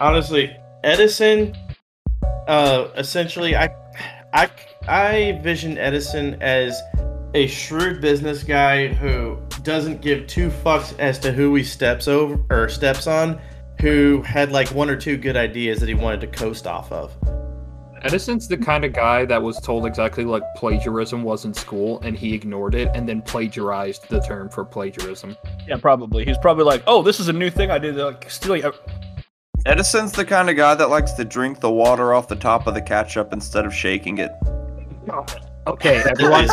Honestly, Edison, uh, essentially, I, I, I vision Edison as a shrewd business guy who doesn't give two fucks as to who he steps over or steps on, who had like one or two good ideas that he wanted to coast off of. Edison's the kind of guy that was told exactly like plagiarism was in school, and he ignored it and then plagiarized the term for plagiarism. yeah, probably. He's probably like, oh, this is a new thing I did. Like, stealing. Edison's the kind of guy that likes to drink the water off the top of the ketchup instead of shaking it. Okay, everyone.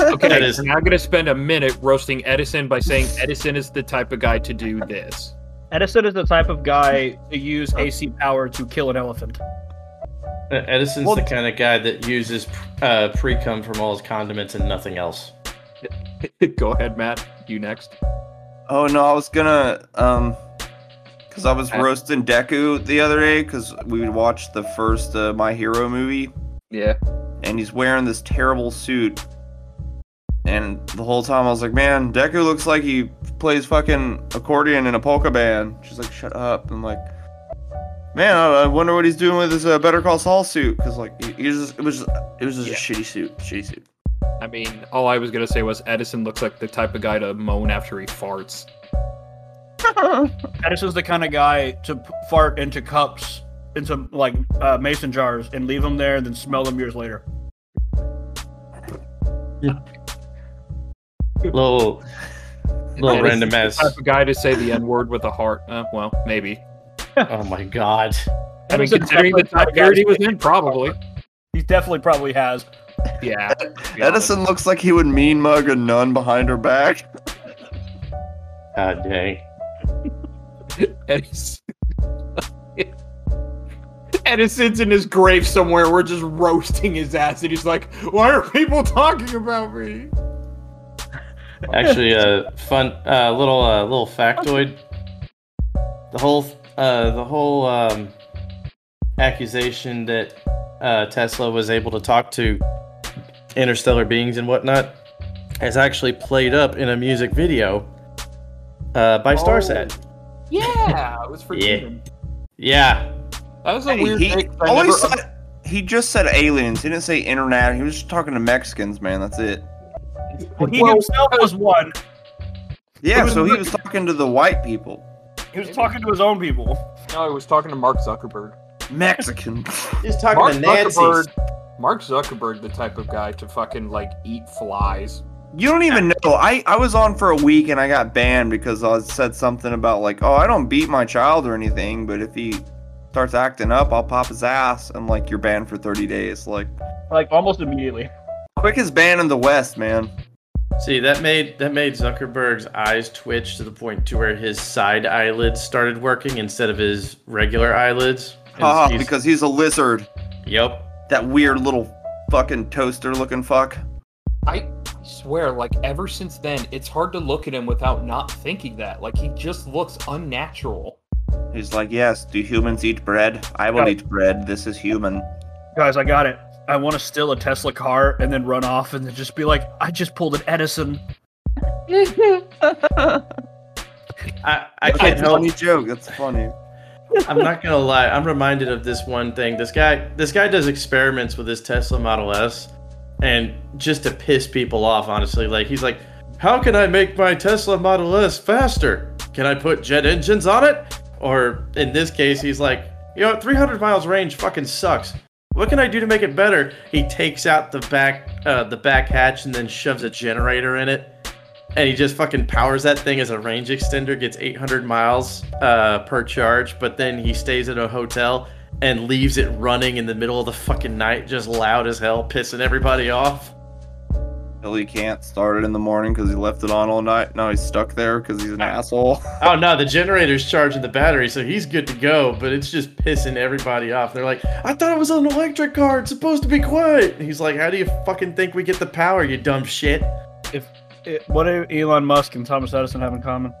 Okay, That is- we're now gonna spend a minute roasting Edison by saying Edison is the type of guy to do this. Edison is the type of guy to use AC power to kill an elephant. Edison's Well- the kind of guy that uses uh, pre cum from all his condiments and nothing else. Go ahead, Matt. You next. Oh no, I was gonna um, cause I was Uh, roasting Deku the other day because we watched the first uh, My Hero movie, Yeah. and he's wearing this terrible suit. And the whole time I was like, man, Deku looks like he plays fucking accordion in a polka band. She's like, shut up. I'm like, man, I, I wonder what he's doing with his uh, Better Call Saul suit because like he, he just, it was just, it was just Yeah. a shitty suit, shitty suit. I mean, all I was gonna say was Edison looks like the type of guy to moan after he farts. Edison's the kind of guy to p- fart into cups, into like uh, mason jars, and leave them there, and then smell them years later. Little, little random the ass. type of guy to say the N word with a heart. Uh, well, maybe. Oh my god. I mean, considering the definitely time period he was in, probably. He definitely probably has. Yeah. Edison looks like he would mean mug a nun behind her back. God dang. Edison. Edison's in his grave somewhere. We're just roasting his ass, and he's like, "Why are people talking about me?" Actually, a fun uh, little uh, little factoid. The whole uh, the whole um, accusation that uh, Tesla was able to talk to interstellar beings and whatnot has actually played up in a music video uh, by Starset. Yeah, it was for Yeah. Demon. Yeah, That was a Hey, weird he, thing. 'cause I never- said, he just said aliens. He didn't say internet. He was just talking to Mexicans, man. That's it. He Well, himself was one. Yeah, was so he was talking to the white people. He was talking to his own people. No, I was talking to Mark Zuckerberg. Mexican. he's talking Mark to Nancy. Zuckerberg. Mark Zuckerberg, the type of guy to fucking like eat flies. You don't even know. I, I was on for a week and I got banned because I said something about like, oh, I don't beat my child or anything, but if he starts acting up, I'll pop his ass and like you're banned for 30 days. Like Like almost immediately. quickest ban in the West, man. See that made that made Zuckerberg's eyes twitch to the point to where his side eyelids started working instead of his regular eyelids. And Haha, he's- because he's a lizard. Yep. That weird little fucking toaster looking fuck. I swear, like ever since then, it's hard to look at him without not thinking that. Like he just looks unnatural. He's like, yes, do humans eat bread? I will Got eat bread. This is human. Guys, I got it. I want to steal a Tesla car and then run off and then just be like, I just pulled an Edison. I, I can't a help funny joke. That's funny. I'm not gonna lie. I'm reminded of this one thing. This guy, this guy does experiments with his Tesla Model S, and just to piss people off, honestly, like he's like, "How can I make my Tesla Model S faster? Can I put jet engines on it?" Or in this case, he's like, "You know, 300 miles range fucking sucks. What can I do to make it better?" He takes out the back, uh, the back hatch, and then shoves a generator in it and he just fucking powers that thing as a range extender, gets 800 miles uh, per charge, but then he stays at a hotel and leaves it running in the middle of the fucking night, just loud as hell, pissing everybody off. Hell, he can't start it in the morning because he left it on all night. Now he's stuck there because he's an ah. asshole. Oh no, the generator's charging the battery, so he's good to go, but it's just pissing everybody off. They're like, I thought it was an electric car, it's supposed to be quiet. And he's like, How do you fucking think we get the power, you dumb shit? If it, what do Elon Musk and Thomas Edison have in common?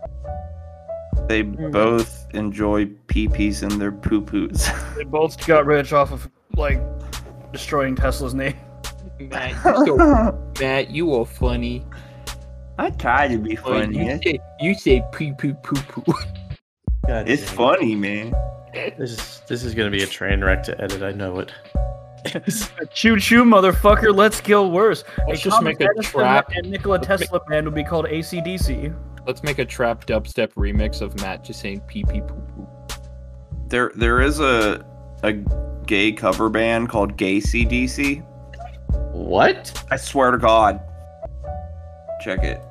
They hmm. both enjoy pee pees in their poo poos. They both got rich off of like destroying Tesla's name. Matt, you so, Matt, you are funny. I try to be funny. You say, you say poo poo poo poo. God It's damn funny, man. This is this is gonna be a train wreck to edit, I know it. Choo choo, motherfucker. Let's kill worse. Let's A just Thomas make a Edison trap. And Nikola Let's make- Tesla band would be called ACDC. Let's make a trap dubstep remix of Matt just saying pee pee poo poo. There, there is a a gay cover band called Gay CDC. What? I swear to God. Check it.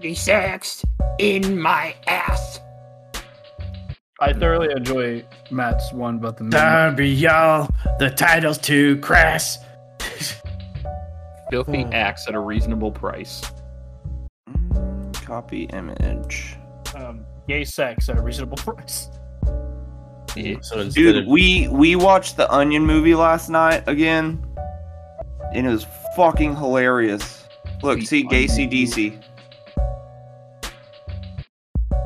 The sex in my ass. I thoroughly enjoy Matt's one about the moon. Darby, y'all. The title's too crass. Filthy Hmm. axe at a reasonable price. Mm, copy image. um, gay sex at a reasonable price. Yeah. So Dude, of we we watched the Onion movie last night again, and it was fucking hilarious. Look, see, Gacy Onion CDC.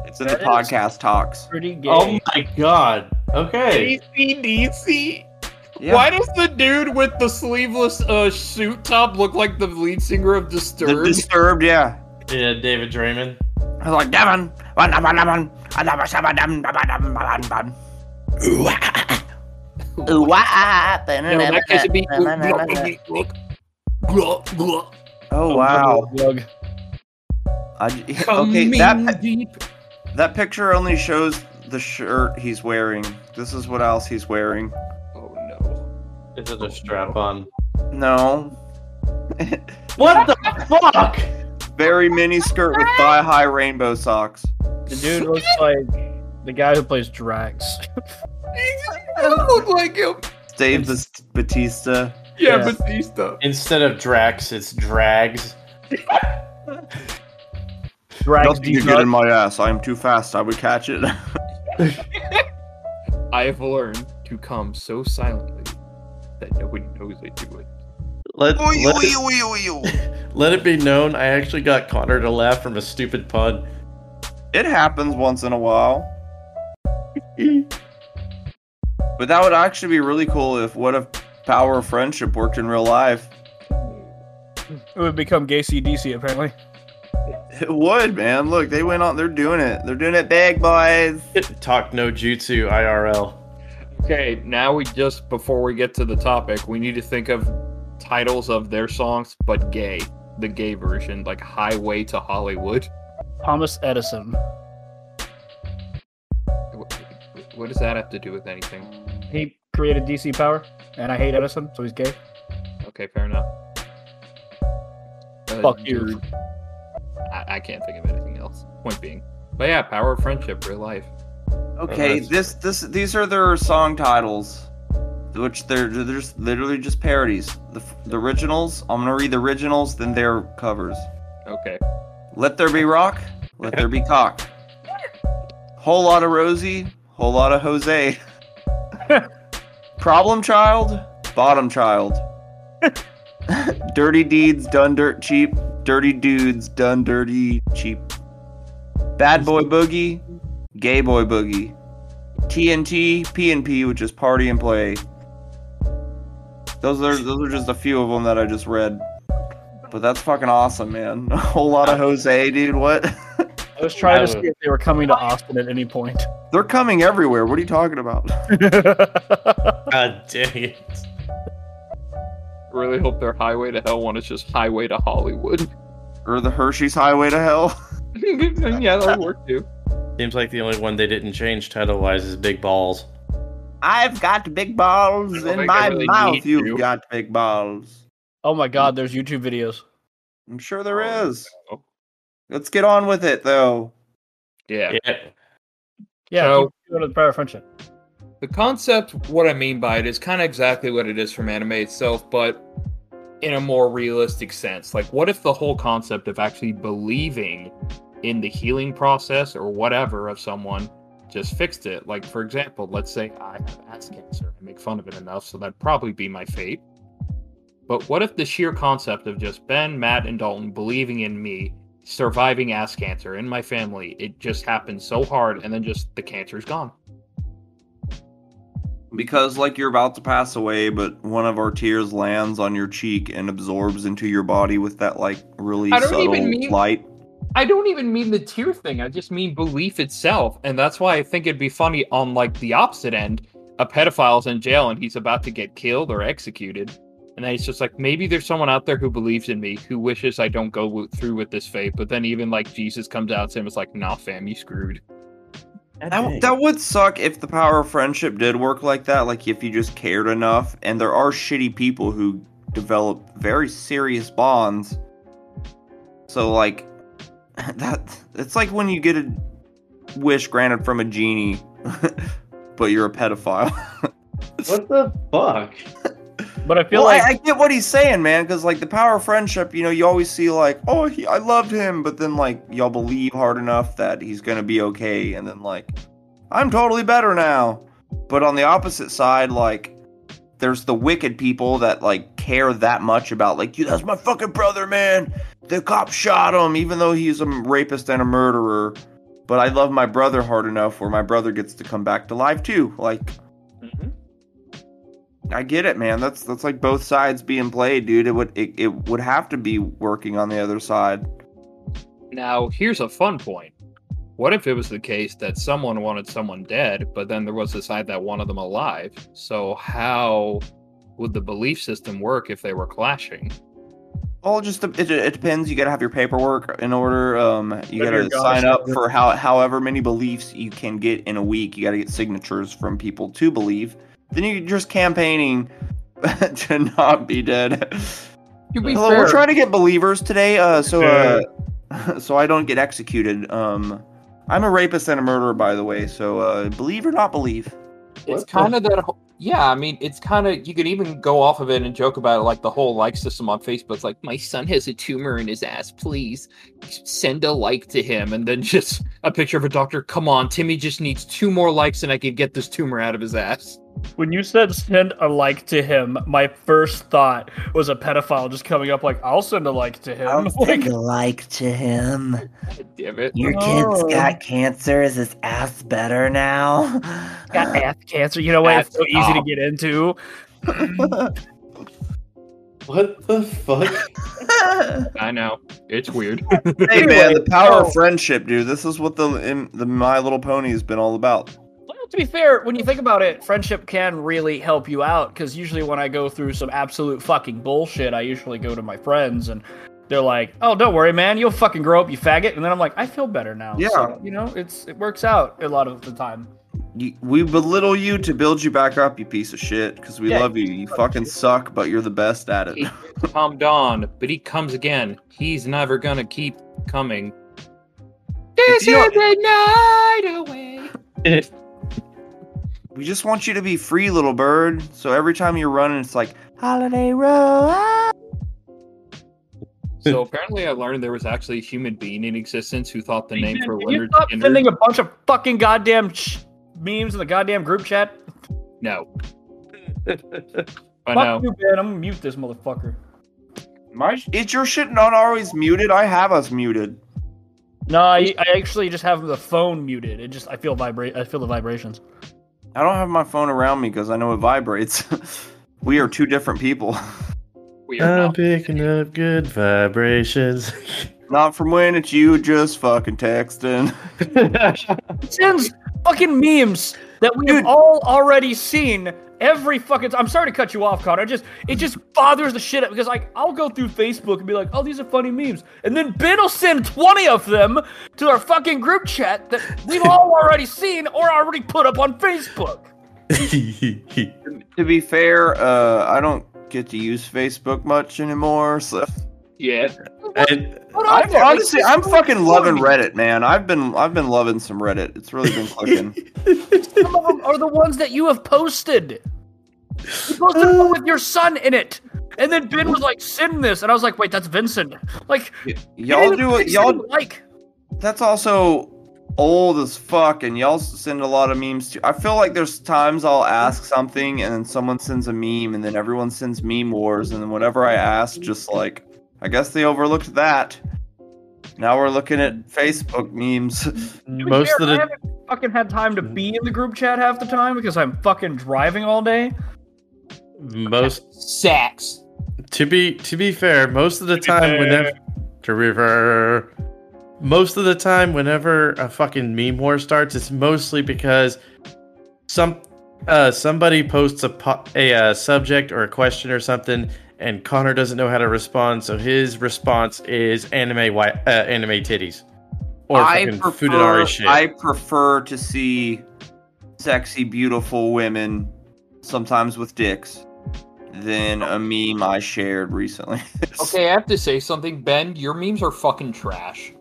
It's in the podcast talks. Pretty gay. Oh my god. Okay. ACDC. Yeah. Why does the dude with the sleeveless uh, suit top look like the lead singer of The Disturbed? Disturbed, yeah. Yeah, David Draiman. I was like, Devin, Oh wow! Glug. I j- Come okay, that deep. that picture only shows the shirt he's wearing. This is what else he's wearing. Oh no. Is it a strap on? No, What the fuck? very mini skirt with thigh high rainbow socks. The dude looks like the guy who plays Drax. He doesn't look like him. Dave Bas- Batista. Yeah, Yeah. Batista. Instead of Drax, it's Drags. Drax Nothing to get in my ass. I am too fast. I would catch it. I have learned to come so silently that nobody knows I do it. Let, Oy, let, oy, oy, oy, oy. let it be known, I actually got Connor to laugh from a stupid pun. It happens once in a while. But that would actually be really cool if what if power of friendship worked in real life? It would become gay CDC apparently. It would, man. Look, they went on. They're doing it. They're doing it big, boys. Talk no jutsu IRL. Okay, now we just before we get to the topic, we need to think of titles of their songs, but gay. The gay version, like Highway to Hollywood. Thomas Edison. Wh- What does that have to do with anything? He created DC Power, and I hate Edison, so he's gay. Okay, fair enough. Uh, Fuck you. I, I can't think of anything else. Point being, but yeah, power of friendship, real life. Okay, that's- this this these are their song titles, which they're they're just literally just parodies. The the originals. I'm gonna read the originals, then their covers. Okay. Let there be rock. Let there be cock. Whole lot of Rosie. Whole lot of Jose. Problem child. Bottom child. dirty deeds done dirt cheap. Dirty dudes done dirty cheap. Bad boy boogie. Gay boy boogie. TNT, PNP, which is party and play. Those are those are just a few of them that I just read. But that's fucking awesome, man. A whole lot of Jose, dude. What? I was trying to see if they were coming to Austin at any point. They're coming everywhere. What are you talking about? God dang it. Really hope their highway to hell one is just highway to Hollywood. Or the Hershey's Highway to Hell? yeah, that'll work too. Seems like the only one they didn't change title wise is Big Balls. I've got big balls in my really mouth. You've to. got big balls. oh my god, there's YouTube videos. I'm sure there Oh, is. no. Let's get on with it, though. Yeah. Yeah. Yeah, So- keep going to the power of friendship. The concept, what I mean by it, is kind of exactly what it is from anime itself, but in a more realistic sense. Like, what if the whole concept of actually believing in the healing process or whatever of someone just fixed it? Like, for example, let's say I have ass cancer. I make fun of it enough, so that'd probably be my fate. But what if the sheer concept of just Ben, Matt, and Dalton believing in me, surviving ass cancer in my family, it just happened so hard, and then just the cancer's gone? Because, like, you're about to pass away, but one of our tears lands on your cheek and absorbs into your body with that, like, really subtle mean- light. I don't even mean the tear thing. I just mean belief itself. And that's why I think it'd be funny on like the opposite end. A pedophile's in jail and he's about to get killed or executed. And then he's just like, maybe there's someone out there who believes in me, who wishes I don't go w- through with this fate. But then even like Jesus comes out to him, it's like, nah, fam, you screwed. That, that would suck if the power of friendship did work like that. Like if you just cared enough, and there are shitty people who develop very serious bonds. So like that, it's like when you get a wish granted from a genie, but you're a pedophile. What the fuck? But I feel well, like I, I get what he's saying, man. Because like the power of friendship, you know, you always see like, oh, he, I loved him, but then like y'all believe hard enough that he's gonna be okay, and then like, I'm totally better now. But on the opposite side, like, there's the wicked people that like care that much about like, you, that's my fucking brother, man. The cop shot him, even though he's a rapist and a murderer. But I love my brother hard enough where my brother gets to come back to life too. Like, mm-hmm. I get it, man. That's that's like both sides being played, dude. It would it, it would have to be working on the other side. Now, here's a fun point. What if it was the case that someone wanted someone dead, but then there was a side that wanted them alive? So, how would the belief system work if they were clashing? Well, just it, it depends. You gotta have your paperwork in order. Um, you Have gotta sign up for how however many beliefs you can get in a week. You gotta get signatures from people to believe. Then you're just campaigning to not be dead. To be Hello, fair, we're trying to get believers today. Uh, so uh, so I don't get executed. Um, I'm a rapist and a murderer, by the way. So uh, believe or not believe. it's kind of that. whole- Yeah, I mean, it's kind of you could even go off of it and joke about it, like the whole like system on Facebook. It's like my son has a tumor in his ass. Please send a like to him, and then just a picture of a doctor. Come on, Timmy just needs two more likes, and I can get this tumor out of his ass. When you said send a like to him, my first thought was a pedophile just coming up like, I'll send a like to him. Like, like to him. God damn it! Your Oh. kid's got cancer. Is his ass better now? got ass cancer. You know what? It's so easy to get into. What the fuck? I know it's weird. Hey man, the power oh. of friendship, dude. This is what the in, the My Little Pony has been all about. Well, to be fair, when you think about it, friendship can really help you out because usually when I go through some absolute fucking bullshit, I usually go to my friends and they're like, "Oh, don't worry, man, you'll fucking grow up, you faggot." And then I'm like, "I feel better now." Yeah. So, you know, it's it works out a lot of the time. We belittle you to build you back up, you piece of shit, because we Yeah, love you. You fucking suck, but you're the best at it. Calm down, but he comes again. He's never gonna keep coming. This is the night away. We just want you to be free, little bird. So every time you're running, it's like holiday road. So apparently, I learned there was actually a human being in existence who thought the name for Can you Leonard stop Skinner. sending a bunch of fucking goddamn sh- memes in the goddamn group chat? No, I Fuck know. you, Ben. I'm gonna mute this motherfucker. My, is your shit not always muted? I have us muted. No, I, I actually just have the phone muted. It just I feel vibrate. I feel the vibrations. I don't have my phone around me because I know it vibrates. we are two different people. We are I'm not. picking up good vibrations. Not from when it's you just fucking texting. It sends fucking memes that we have all already seen every fucking. T- I'm sorry to cut you off, Connor. I just it just bothers the shit out because like I'll go through Facebook and be like, oh, these are funny memes, and then Ben will send 20 of them to our fucking group chat that we've all already seen or already put up on Facebook. to be fair, uh, I don't get to use Facebook much anymore, so Yeah. and I on there. honestly Like, I'm fucking loving. Reddit, man. I've been I've been loving some Reddit. It's really been clicking. Some of them are the ones that you have posted. You posted one with your son in it. And then Ben was like, send this. And I was like, wait, that's Vincent. Like, y'all do it. Y'all like. that's also old as fuck, and y'all send a lot of memes too. I feel like there's times I'll ask something, and then someone sends a meme, and then everyone sends meme wars, and then whatever I ask, just like I guess they overlooked that. Now we're looking at Facebook memes. To be most fair, of I haven't fucking had time to be in the group chat half the time because I'm fucking driving all day. Most Sex. to be to be fair, most of the time whenever to river most of the time whenever a fucking meme war starts, it's mostly because some uh somebody posts a po- a uh, subject or a question or something and Connor doesn't know how to respond, so his response is anime wi- uh, anime titties or I fucking prefer, Futanari shit. I prefer to see sexy, beautiful women, sometimes with dicks, than a meme I shared recently. Okay, I have to say something, Ben. Your memes are fucking trash.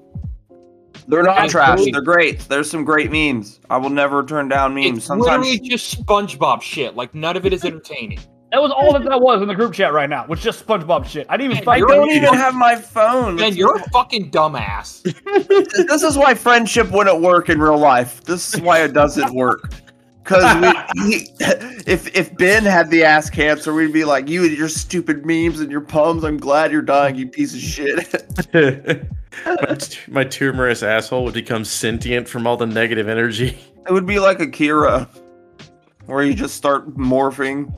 They're not It's trash. really- They're great. There's some great memes. I will never turn down memes. It's Sometimes literally just SpongeBob shit. Like none of it is entertaining. That was all that that was in the group chat right now. Was just SpongeBob shit. I didn't even I fight. don't them. even have my phone. Man, you're a fucking dumbass. this is why friendship wouldn't work in real life. This is why it doesn't work. Because if if Ben had the ass cancer, we'd be like, you and your stupid memes and your poems. I'm glad you're dying, you piece of shit. my, t- my tumorous asshole would become sentient from all the negative energy. it would be like Akira, where you just start morphing.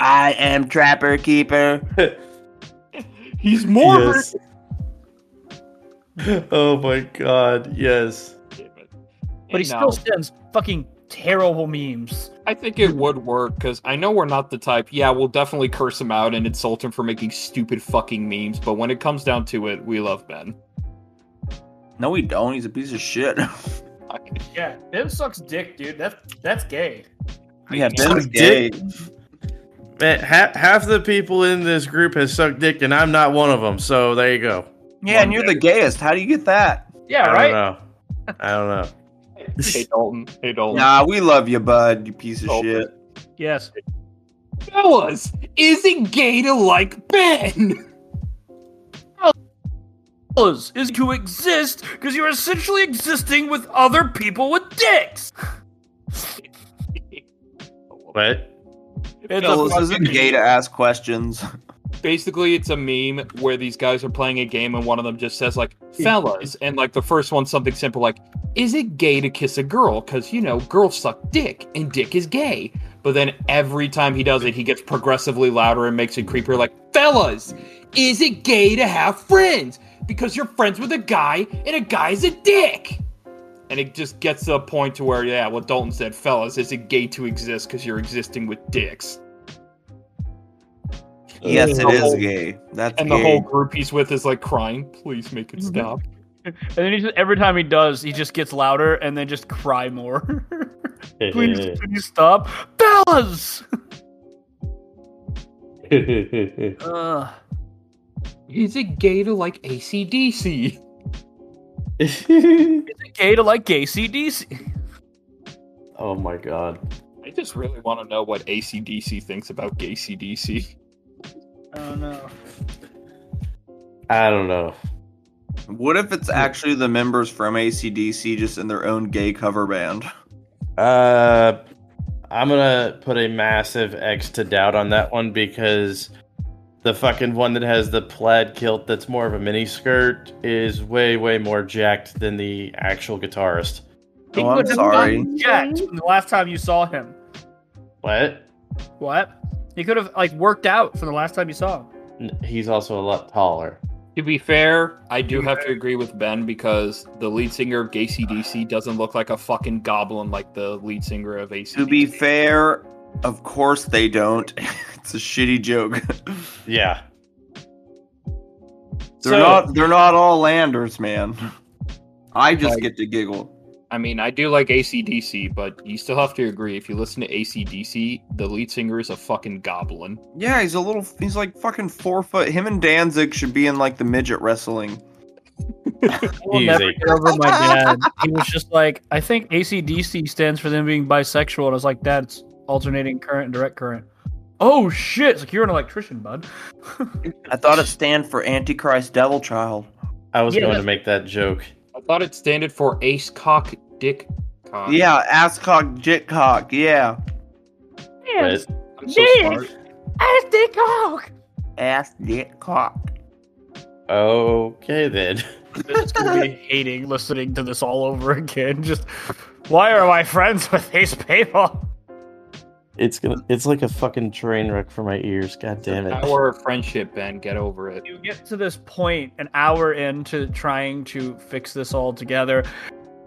I am Trapper Keeper. He's more. Yes. oh my god, yes. But he No. still sends fucking terrible memes. I think it would work because I know we're not the type. Yeah, we'll definitely curse him out and insult him for making stupid fucking memes. But when it comes down to it, we love Ben. No, we don't. He's a piece of shit. Yeah, Ben sucks dick, dude. That's that's gay. yeah, Suck Ben's gay. dick. Man, half, half the people in this group has sucked dick, and I'm not one of them. So there you go. Yeah, and you're the gayest. How do you get that? Yeah, I right. don't know. I don't know. Hey Dalton. Hey Dalton. Nah, we love you, bud. You piece of Oh. shit. Yes. Fellas, is it gay to like Ben? Fellas, Is to exist because you're essentially existing with other people with dicks. What? It's Fellas, is it gay to ask questions? Basically, it's a meme where these guys are playing a game and one of them just says like "fellas," and like the first one's something simple like "Is it gay to kiss a girl?" Because you know girls suck dick and dick is gay. But then every time he does it, he gets progressively louder and makes it creepier. Like "Fellas, is it gay to have friends?" Because you're friends with a guy and a guy's a dick. And it just gets to a point to where, yeah, what Dalton said, fellas, is it gay to exist because you're existing with dicks? Yes, it the is whole- gay. That's And gay. the whole group he's with is like crying. Please make it stop. And then he just every time he does, he just gets louder and then just cry more. Please, please stop. Bellas! Ugh. Is it gay to like ACDC? Is it gay to like gay CDC? oh my god. I just really want to know what ACDC thinks about gay CDC. Oh no. I don't know. What if it's actually the members from ACDC just in their own gay cover band? Uh, I'm gonna put a massive X to doubt on that one because the fucking one that has the plaid kilt that's more of a mini skirt is way way more jacked than the actual guitarist. He Oh, I'm sorry. Jacked from the last time you saw him. What? What? He could have like worked out from the last time you saw him. He's also a lot taller. To be fair, I do have to agree with Ben because the lead singer of Gay CDC doesn't look like a fucking goblin like the lead singer of AC. To be fair, of course they don't. it's a shitty joke. Yeah. They're So- not they're not all landers, man. I just Like- get to giggle. I mean, I do like ACDC, but you still have to agree if you listen to ACDC, the lead singer is a fucking goblin. Yeah, he's a little he's like fucking four foot. Him and Danzig should be in like the midget wrestling. We'll never Easy. get over my dad. He was just like, I think ACDC stands for them being bisexual. And I was like, Dad, it's alternating current and direct current. Oh shit! It's like you're an electrician, bud. I thought it stand for Antichrist Devil Child. I was Yeah, going to make that joke. I thought it standed for Ace Cock Dick Cock. Yeah, asscock, jitcock, yeah. But I'm so Yes. smart. Ass dick cock. okay then. It's gonna be hating listening to this all over again. Just why are my friends with these people? It's gonna. It's like a fucking train wreck for my ears. God damn it. Power of friendship, Ben. Get over it. You get to this point an hour into trying to fix this all together.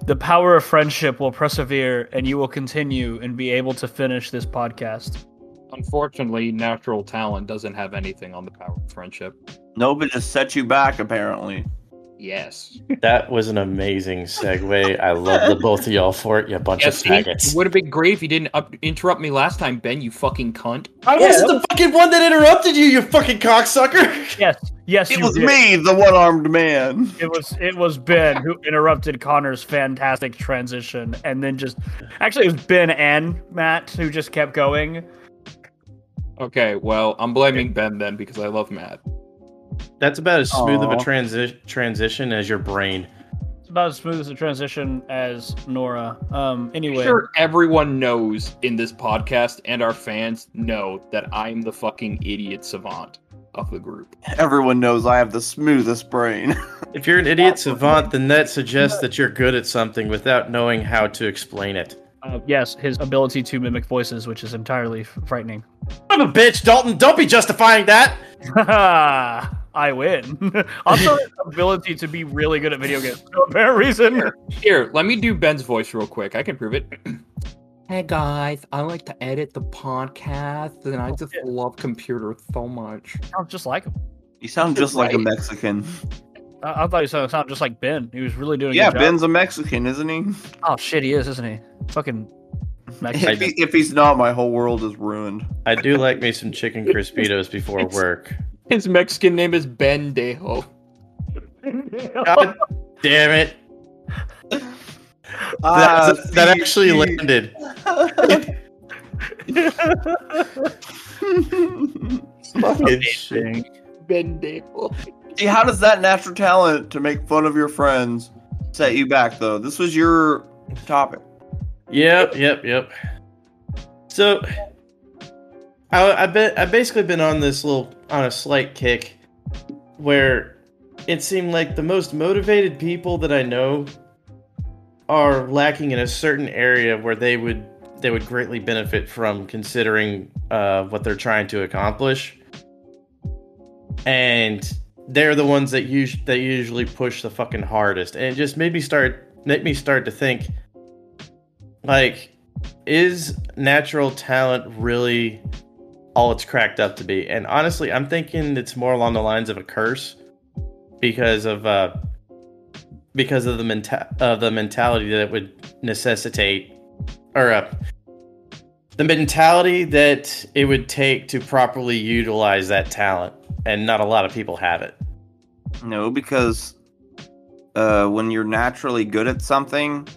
The power of friendship will persevere, and you will continue and be able to finish this podcast. Unfortunately, natural talent doesn't have anything on the power of friendship. Nobody but just set you back apparently. Yes. That was an amazing segue. I love the both of y'all for it. You bunch Yes, of faggots. it would have been great if you didn't up- interrupt me last time, Ben. You fucking cunt. I wasn't the fucking one that interrupted you, you fucking cocksucker. Yes, yes, It you was did. me, the one-armed man. It was it was Ben who interrupted Connor's fantastic transition, and then just actually it was Ben and Matt who just kept going. Okay, well, I'm blaming Ben then because I love Matt. That's about as smooth of a transi- transition as your brain. It's about as smooth as a transition as Nora. Um, anyway, Sure, everyone knows in this podcast and our fans know that I'm the fucking idiot savant of the group. Everyone knows I have the smoothest brain. If you're an idiot savant, then that suggests that you're good at something without knowing how to explain it. uh, yes, his ability to mimic voices, which is entirely f- frightening. I'm a bitch, Dalton. Don't be justifying that. I win. also, his ability to be really good at video games for no apparent reason. Here, let me do Ben's voice real quick. I can prove it. Hey guys, I like to edit the podcast, and I oh, just love computers so much. Sounds just like him. you sound just like a Mexican. I, I thought he sounded sounded just like Ben. He was really doing. a Yeah, good job. Ben's a Mexican, isn't he? Oh shit, he is, isn't he? Fucking. Mexican. If, he? if he's not, my whole world is ruined. I do like me some chicken crispitos before work. His Mexican name is Ben Dejo. God damn it. Ah, that, that actually landed. Fucking shit. Ben Dejo. See, how does that natural talent to make fun of your friends set you back, though? This was your topic. Yep, yep, yep. So, I, I bet I've basically been on this little on a slight kick, where it seemed like the most motivated people that I know are lacking in a certain area where they would they would greatly benefit from considering uh, what they're trying to accomplish, and they're the ones that us- that usually push the fucking hardest, and it just made me start make me start to think like is natural talent really all it's cracked up to be and honestly i'm thinking it's more along the lines of a curse because of uh because of the menta- of the mentality that it would necessitate or uh, the mentality that it would take to properly utilize that talent, and not a lot of people have it. No, because uh, when you're naturally good at something,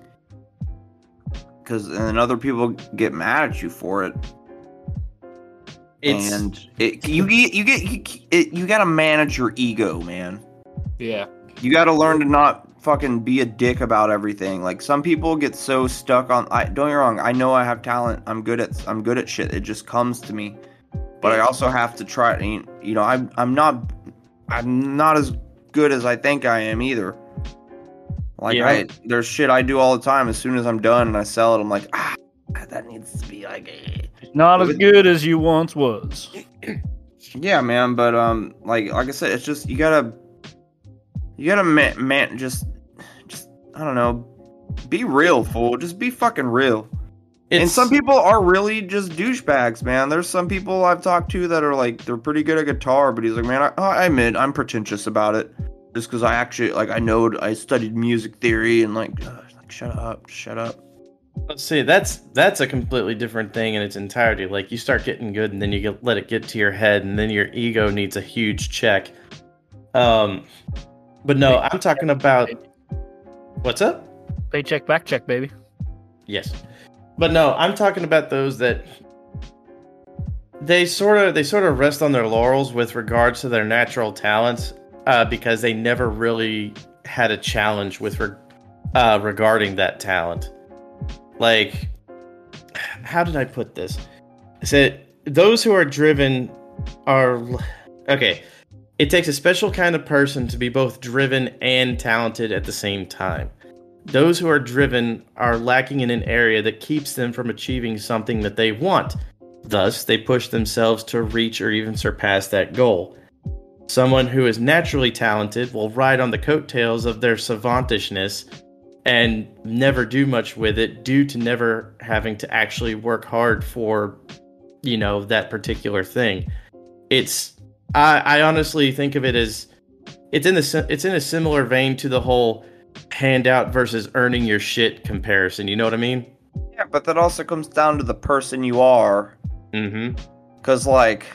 because and other people get mad at you for it, It's and it, you get you get you, it, you got to manage your ego, man. Yeah. You got to learn to not fucking be a dick about everything. Like some people get so stuck on. I don't get me wrong. I know I have talent. I'm good at I'm good at shit. It just comes to me. But I also have to try. You know, I'm I'm not I'm not as good as I think I am either. Like Yeah. I, there's shit I do all the time. As soon as I'm done and I sell it, I'm like, ah, that needs to be like. eh." Not as good as you once was. Yeah, man, but um, like like I said, it's just you gotta you gotta man, man just just I don't know, be real, fool. Just be fucking real. and some people are really just douchebags, man. There's some people I've talked to that are like they're pretty good at guitar, but he's like, man, I, I admit I'm pretentious about it, just because I actually like I know I studied music theory and like, uh, like shut up, shut up. Let's see. That's that's a completely different thing in its entirety. Like you start getting good, and then you get, let it get to your head, and then your ego needs a huge check. Um, but no, I'm talking about what's up. Paycheck, back check, baby. Yes, but no, I'm talking about those that they sort of they sort of rest on their laurels with regards to their natural talents uh, because they never really had a challenge with re- uh, regarding that talent. Like, how did I put this? I said those who are driven are okay. It takes a special kind of person to be both driven and talented at the same time. Those who are driven are lacking in an area that keeps them from achieving something that they want. Thus, they push themselves to reach or even surpass that goal. Someone who is naturally talented will ride on the coattails of their savantishness and never do much with it due to never having to actually work hard for, you know, that particular thing. It's I, I honestly think of it as it's in the it's in a similar vein to the whole handout versus earning your shit comparison. You know what I mean? Yeah, but that also comes down to the person you are. Mm-hmm. Cause like,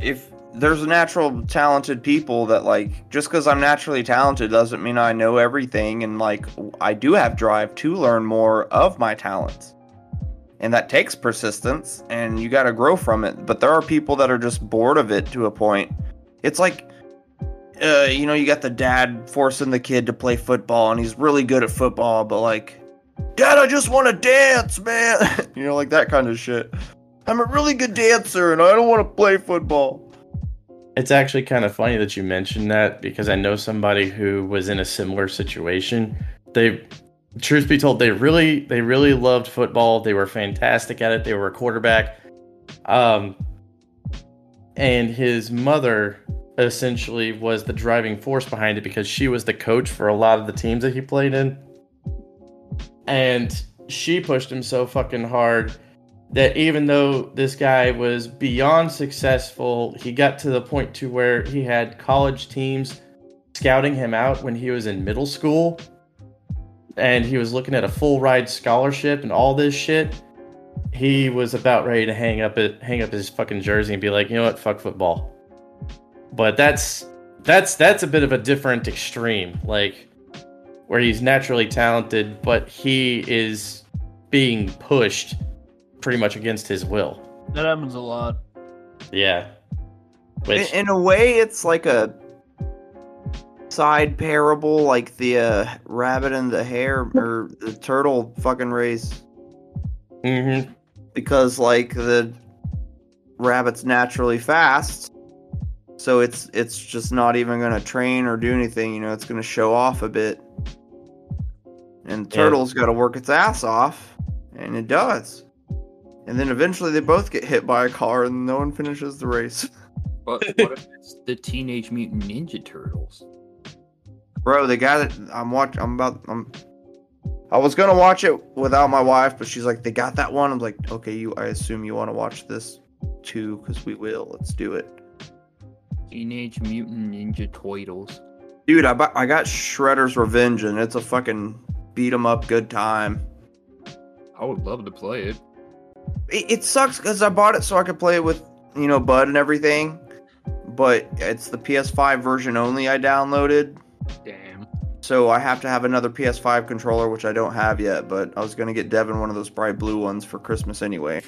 if there's natural talented people that like, just because I'm naturally talented doesn't mean I know everything, and like, I do have drive to learn more of my talents, and that takes persistence, and you got to grow from it. But there are people that are just bored of it to a point. It's like. Uh, you know, you got the dad forcing the kid to play football, and he's really good at football, but like, Dad, I just want to dance, man. you know, like that kind of shit. I'm a really good dancer and I don't want to play football. It's actually kind of funny that you mentioned that because I know somebody who was in a similar situation. They, truth be told, they really, they really loved football. They were fantastic at it. They were a quarterback. Um, and his mother essentially was the driving force behind it because she was the coach for a lot of the teams that he played in. And she pushed him so fucking hard that even though this guy was beyond successful, he got to the point to where he had college teams scouting him out when he was in middle school and he was looking at a full ride scholarship and all this shit. He was about ready to hang up it hang up his fucking jersey and be like, you know what, fuck football. But that's that's that's a bit of a different extreme, like where he's naturally talented, but he is being pushed pretty much against his will. That happens a lot. Yeah. In, Which in a way, it's like a side parable, like the uh, rabbit and the hare or the turtle fucking race. Mm-hmm. Because like the rabbit's naturally fast, so it's it's just not even gonna train or do anything. You know, it's gonna show off a bit. And the Yeah. turtle's got to work its ass off, and it does. And then eventually they both get hit by a car, and no one finishes the race. But what if it's the Teenage Mutant Ninja Turtles? Bro, they got it. I'm watching, I'm about. I'm. I was gonna watch it without my wife, but she's like, "They got that one." I'm like, "Okay, you. I assume you want to watch this too, because we will. Let's do it." Teenage Mutant Ninja Turtles. Dude, I bu- I got Shredder's Revenge, and it's a fucking beat 'em up good time. I would love to play it. It, it sucks because I bought it so I could play it with you know Bud and everything, but it's the PS5 version only I downloaded. Damn. So I have to have another PS5 controller, which I don't have yet. But I was gonna get Devin one of those bright blue ones for Christmas anyway.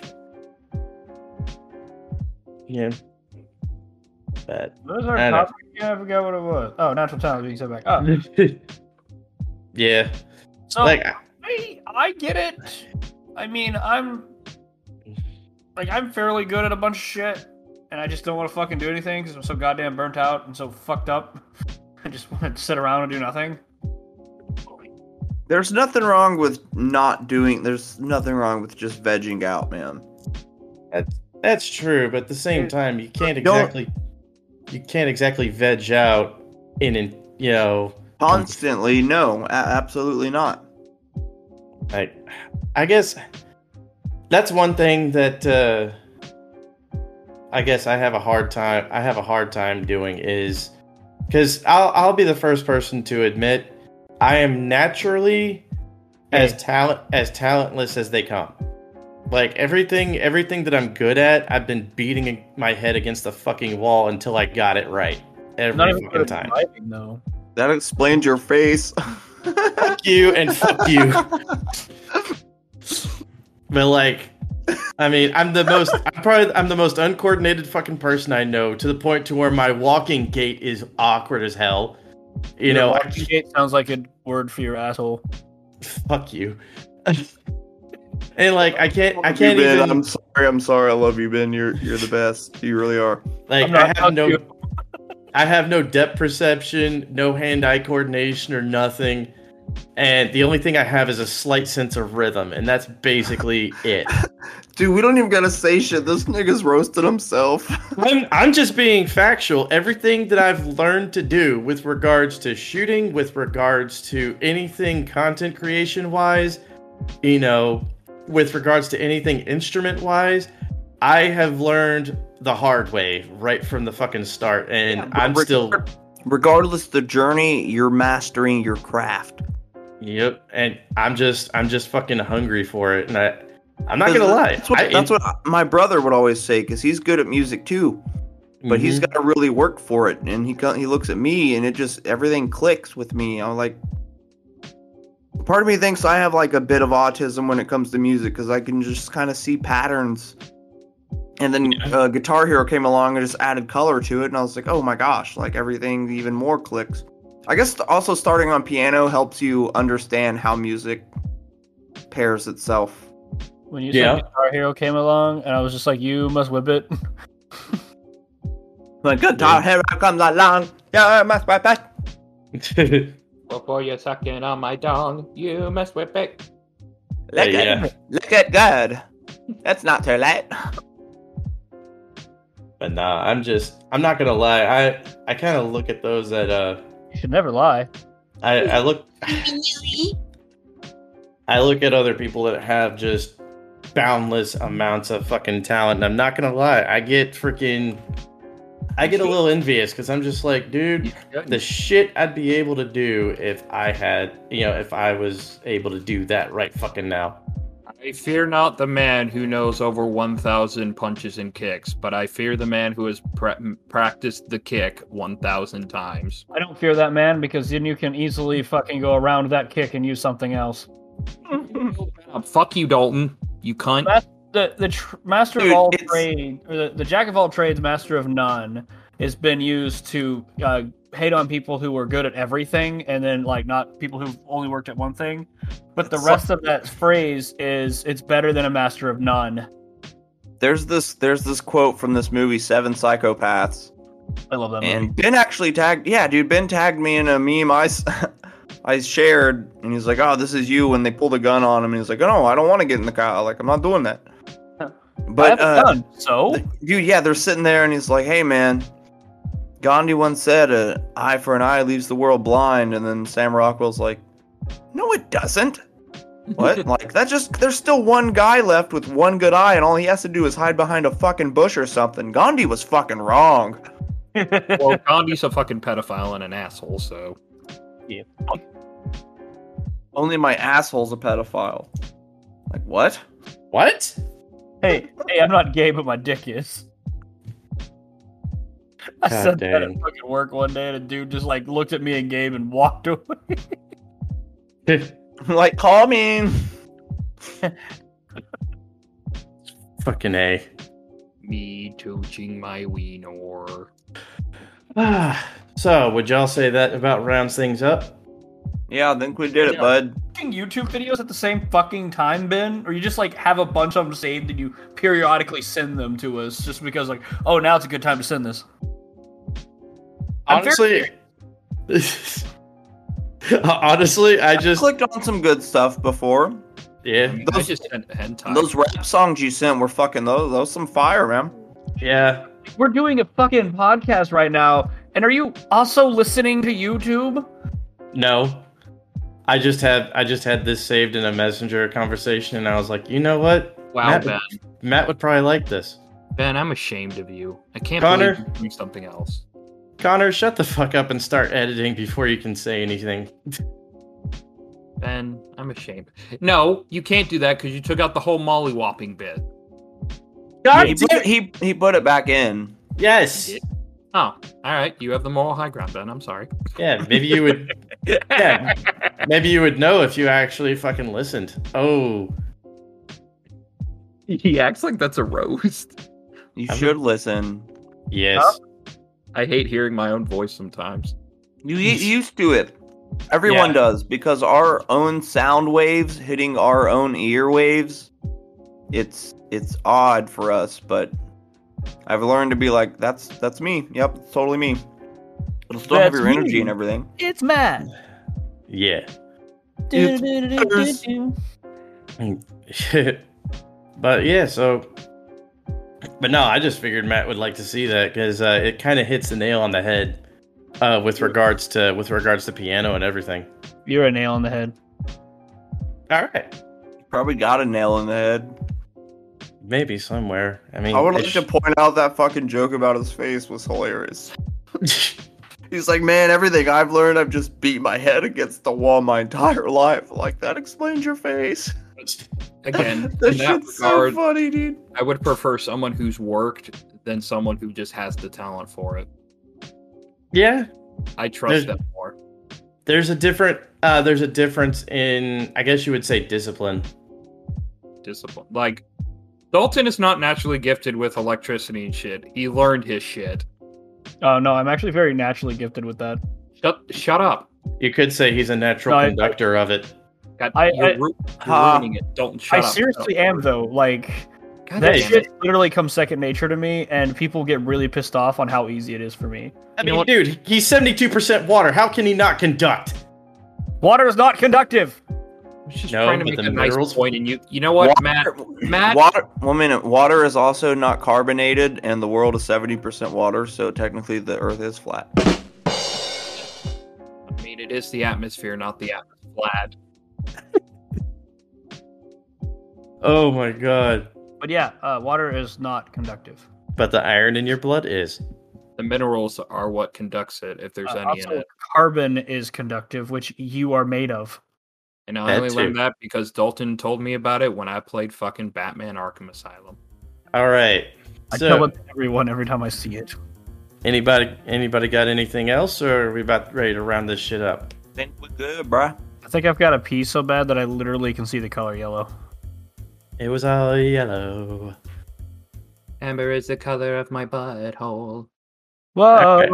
Yeah. But What was our topic? Yeah, I forgot what it was. Oh, natural talent being set back. Oh, yeah, so like I I get it. I mean, I'm like I'm fairly good at a bunch of shit, and I just don't want to fucking do anything because I'm so goddamn burnt out and so fucked up. I just want to sit around and do nothing. There's nothing wrong with not doing. There's nothing wrong with just vegging out, man. that's that's true. But at the same time, you can't Don't- exactly you can't exactly veg out in an you know Constantly, no, absolutely not. I, I guess that's one thing that uh, I guess I have a hard time. I have a hard time doing is because I'll I'll be the first person to admit I am naturally as talent as talentless as they come. Like everything everything that I'm good at, I've been beating my head against the fucking wall until I got it right every Not fucking good time. driving, though. That explains your face. fuck you and fuck you. but like, I mean, I'm the most. I'm probably I'm the most uncoordinated fucking person I know. To the point to where my walking gait is awkward as hell. You know, I, gait sounds like a word for your asshole. fuck you. and like, I can't. I You, can't Ben, even. I'm sorry. I'm sorry. I love you, Ben. You're you're the best. You really are. like, I'm not- I have no. I have no depth perception, no hand-eye coordination, or nothing. And the only thing I have is a slight sense of rhythm, and that's basically it. Dude, we don't even gotta say shit. This nigga's roasted himself. I'm, I'm just being factual. Everything that I've learned to do with regards to shooting, with regards to anything content creation wise, you know, with regards to anything instrument wise, I have learned the hard way right from the fucking start. And I'm still, Regardless the journey, you're mastering your craft. Yep. And I'm just, I'm just fucking hungry for it. And I, I'm not gonna lie. That's what, I- that's what my brother would always say because he's good at music too, but he's Mhm. got to really work for it. And he he looks at me and it just everything clicks with me. I'm like, part of me thinks I have like a bit of autism when it comes to music because I can just kind of see patterns. And then uh, Guitar Hero came along and just added color to it, and I was like, oh my gosh, like everything even more clicks. I guess also starting on piano helps you understand how music pairs itself. When you Yeah. said Guitar Hero came along, and I was just like, "You must whip it." Like Guitar Hero comes along, yeah, I must whip it. Before you're sucking on my dong, you must whip it. Look Yeah, at yeah. look at good. That's not too late. but nah, I'm just, I'm not gonna lie. I, I kind of look at those that, uh, You should never lie. I, I look I look at other people that have just boundless amounts of fucking talent and I'm not gonna lie, I get freaking I get a little envious because I'm just like, dude, the shit I'd be able to do if I had you know, if I was able to do that right fucking now. I fear not the man who knows over 1,000 punches and kicks, but I fear the man who has pra- practiced the kick 1,000 times. I don't fear that man because then you can easily fucking go around that kick and use something else. Uh, fuck you, Dalton. You cunt. The the tr- master Dude, of all it's- trades, or the, the jack of all trades, master of none, has been used to uh, hate on people who were good at everything, and then like not people who've only worked at one thing. But the It's rest of that phrase is it's better than a master of none. There's this there's this quote from this movie Seven Psychopaths. I love that movie. And Ben actually tagged yeah, dude, Ben tagged me in a meme I I shared and he's like, "Oh, this is you when they pulled a gun on him." And he's like, "Oh, no, I don't want to get in the car. Like, I'm not doing that." But haven't uh, done so. dude, yeah, they're sitting there and he's like, "Hey, man, Gandhi once said, "An eye for an eye leaves the world blind." And then Sam Rockwell's like, "No, it doesn't." What? like that just there's still one guy left with one good eye and all he has to do is hide behind a fucking bush or something. Gandhi was fucking wrong. well, Gandhi's a fucking pedophile and an asshole, so. Yeah. Only my asshole's a pedophile. Like what? What? Hey, hey, I'm not gay, but my dick is. I God said that at fucking work one day, and a dude just like looked at me and Gabe and walked away. like call me. Fucking A. Me touching my wiener. Ah, so, would y'all say that about rounds things up? Yeah, I think we did it, Yeah. bud. YouTube videos at the same fucking time, Ben? Or you just like have a bunch of them saved and you periodically send them to us just because like, oh, now it's a good time to send this. I'm very- Honestly, honestly, I just Clicked on some good stuff before. yeah, I, mean, I Those- just sent hentai. Those rap songs you sent were fucking those. Those some fire, man. yeah. We're doing a fucking podcast right now, and are you also listening to YouTube? No, I just had I just had this saved in a messenger conversation, and I was like, you know what, wow, Matt- Ben. Matt would probably like this. Ben, I'm ashamed of you. I can't Connor? believe you're doing something else. Connor, shut the fuck up and start editing before you can say anything. Ben, I'm ashamed. No, you can't do that because you took out the whole mollywhopping bit. God He damn put, he he put it back in. Yes. Oh, all right. You have the moral high ground, Ben. I'm sorry. Yeah, maybe you would. Yeah, maybe you would know if you actually fucking listened. Oh, He acts like that's a roast. You I'm- should listen. yes. I hate hearing my own voice sometimes. You get used to it. Everyone Yeah. does because our own sound waves hitting our own ear waves. It's it's odd for us, but I've learned to be like, that's that's me. Yep, it's totally me. It'll still have That's your energy and everything. It's Matt. Yeah. It's- but yeah, so. But no, I just figured Matt would like to see that because uh, it kind of hits the nail on the head uh, with regards to with regards to piano and everything. You're a nail on the head. All right, Probably got a nail in the head. maybe somewhere. I mean, I would it like to point out that fucking joke about his face was hilarious. He's like, man, everything I've learned, I've just beat my head against the wall my entire life. Like that explains your face. Again, that in that shit's so funny, dude. I would prefer someone who's worked than someone who just has the talent for it. yeah, I trust There's- them more. there's a different uh, there's a difference in I guess you would say discipline. Discipline. Like, Dalton is not naturally gifted with electricity and shit. He learned his shit. Oh no, I'm actually very naturally gifted with that. Shut, shut up. You could say he's a natural No, I- conductor of it. God, I- you're, I- ru- you're Ha. ruining it. Dalton, shut I up. seriously Shut up. am though. Like God that shit it. literally comes second nature to me, and people get really pissed off on how easy it is for me. I You mean, dude, he's 72% water. How can he not conduct? Water is not conductive. I just No, trying to but make the a nice minerals- point, and you, you know what, Matt? Matt, Water. One minute. Water is also not carbonated, and the world is seventy percent water, so technically the Earth is flat. I mean, it is the atmosphere, not the atmosphere. Flat. Oh my god. But yeah, uh, water is not conductive. But the iron in your blood is. The minerals are what conducts it, if there's Uh, any in it. carbon is conductive, which you are made of. And I that only learned that because Dalton told me about it when I played fucking Batman Arkham Asylum. All right. I tell it to everyone every time I see it. anybody anybody got anything else or are we about ready to round this shit up? think we're good, bruh. I think I've got a pee so bad that I literally can see the color yellow. It was all yellow. Amber is the color of my butthole. Whoa! Okay.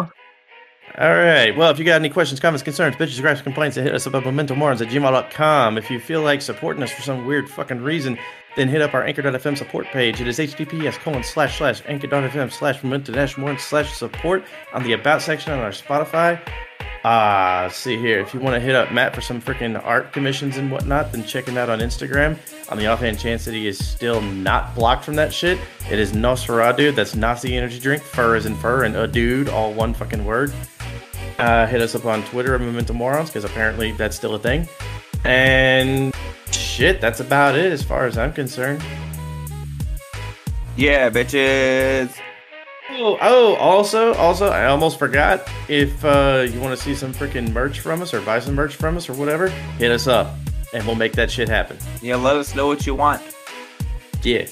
All right. Well, if you got any questions, comments, concerns, bitches, gripes, complaints, then hit us up at mementomorons at gmail.com. If you feel like supporting us for some weird fucking reason, then hit up our anchor.fm support page. It is https colon slash slash anchor.fm slash memento dash morons slash support on the about section on our Spotify. Ah, see here. If you want to hit up Matt for some freaking art commissions and whatnot, then check him out on Instagram. On the offhand chance that he is still not blocked from that shit, it is Nosfuradude. That's Nazi energy drink. Fur is in fur and a dude, all one fucking word. Uh, hit us up on Twitter at Memento Morons because apparently that's still a thing. And shit, that's about it as far as I'm concerned. Yeah, bitches. Oh, oh, also, also, I almost forgot. If uh, you want to see some freaking merch from us or buy some merch from us or whatever, hit us up and we'll make that shit happen. Yeah, let us know what you want. Yeah.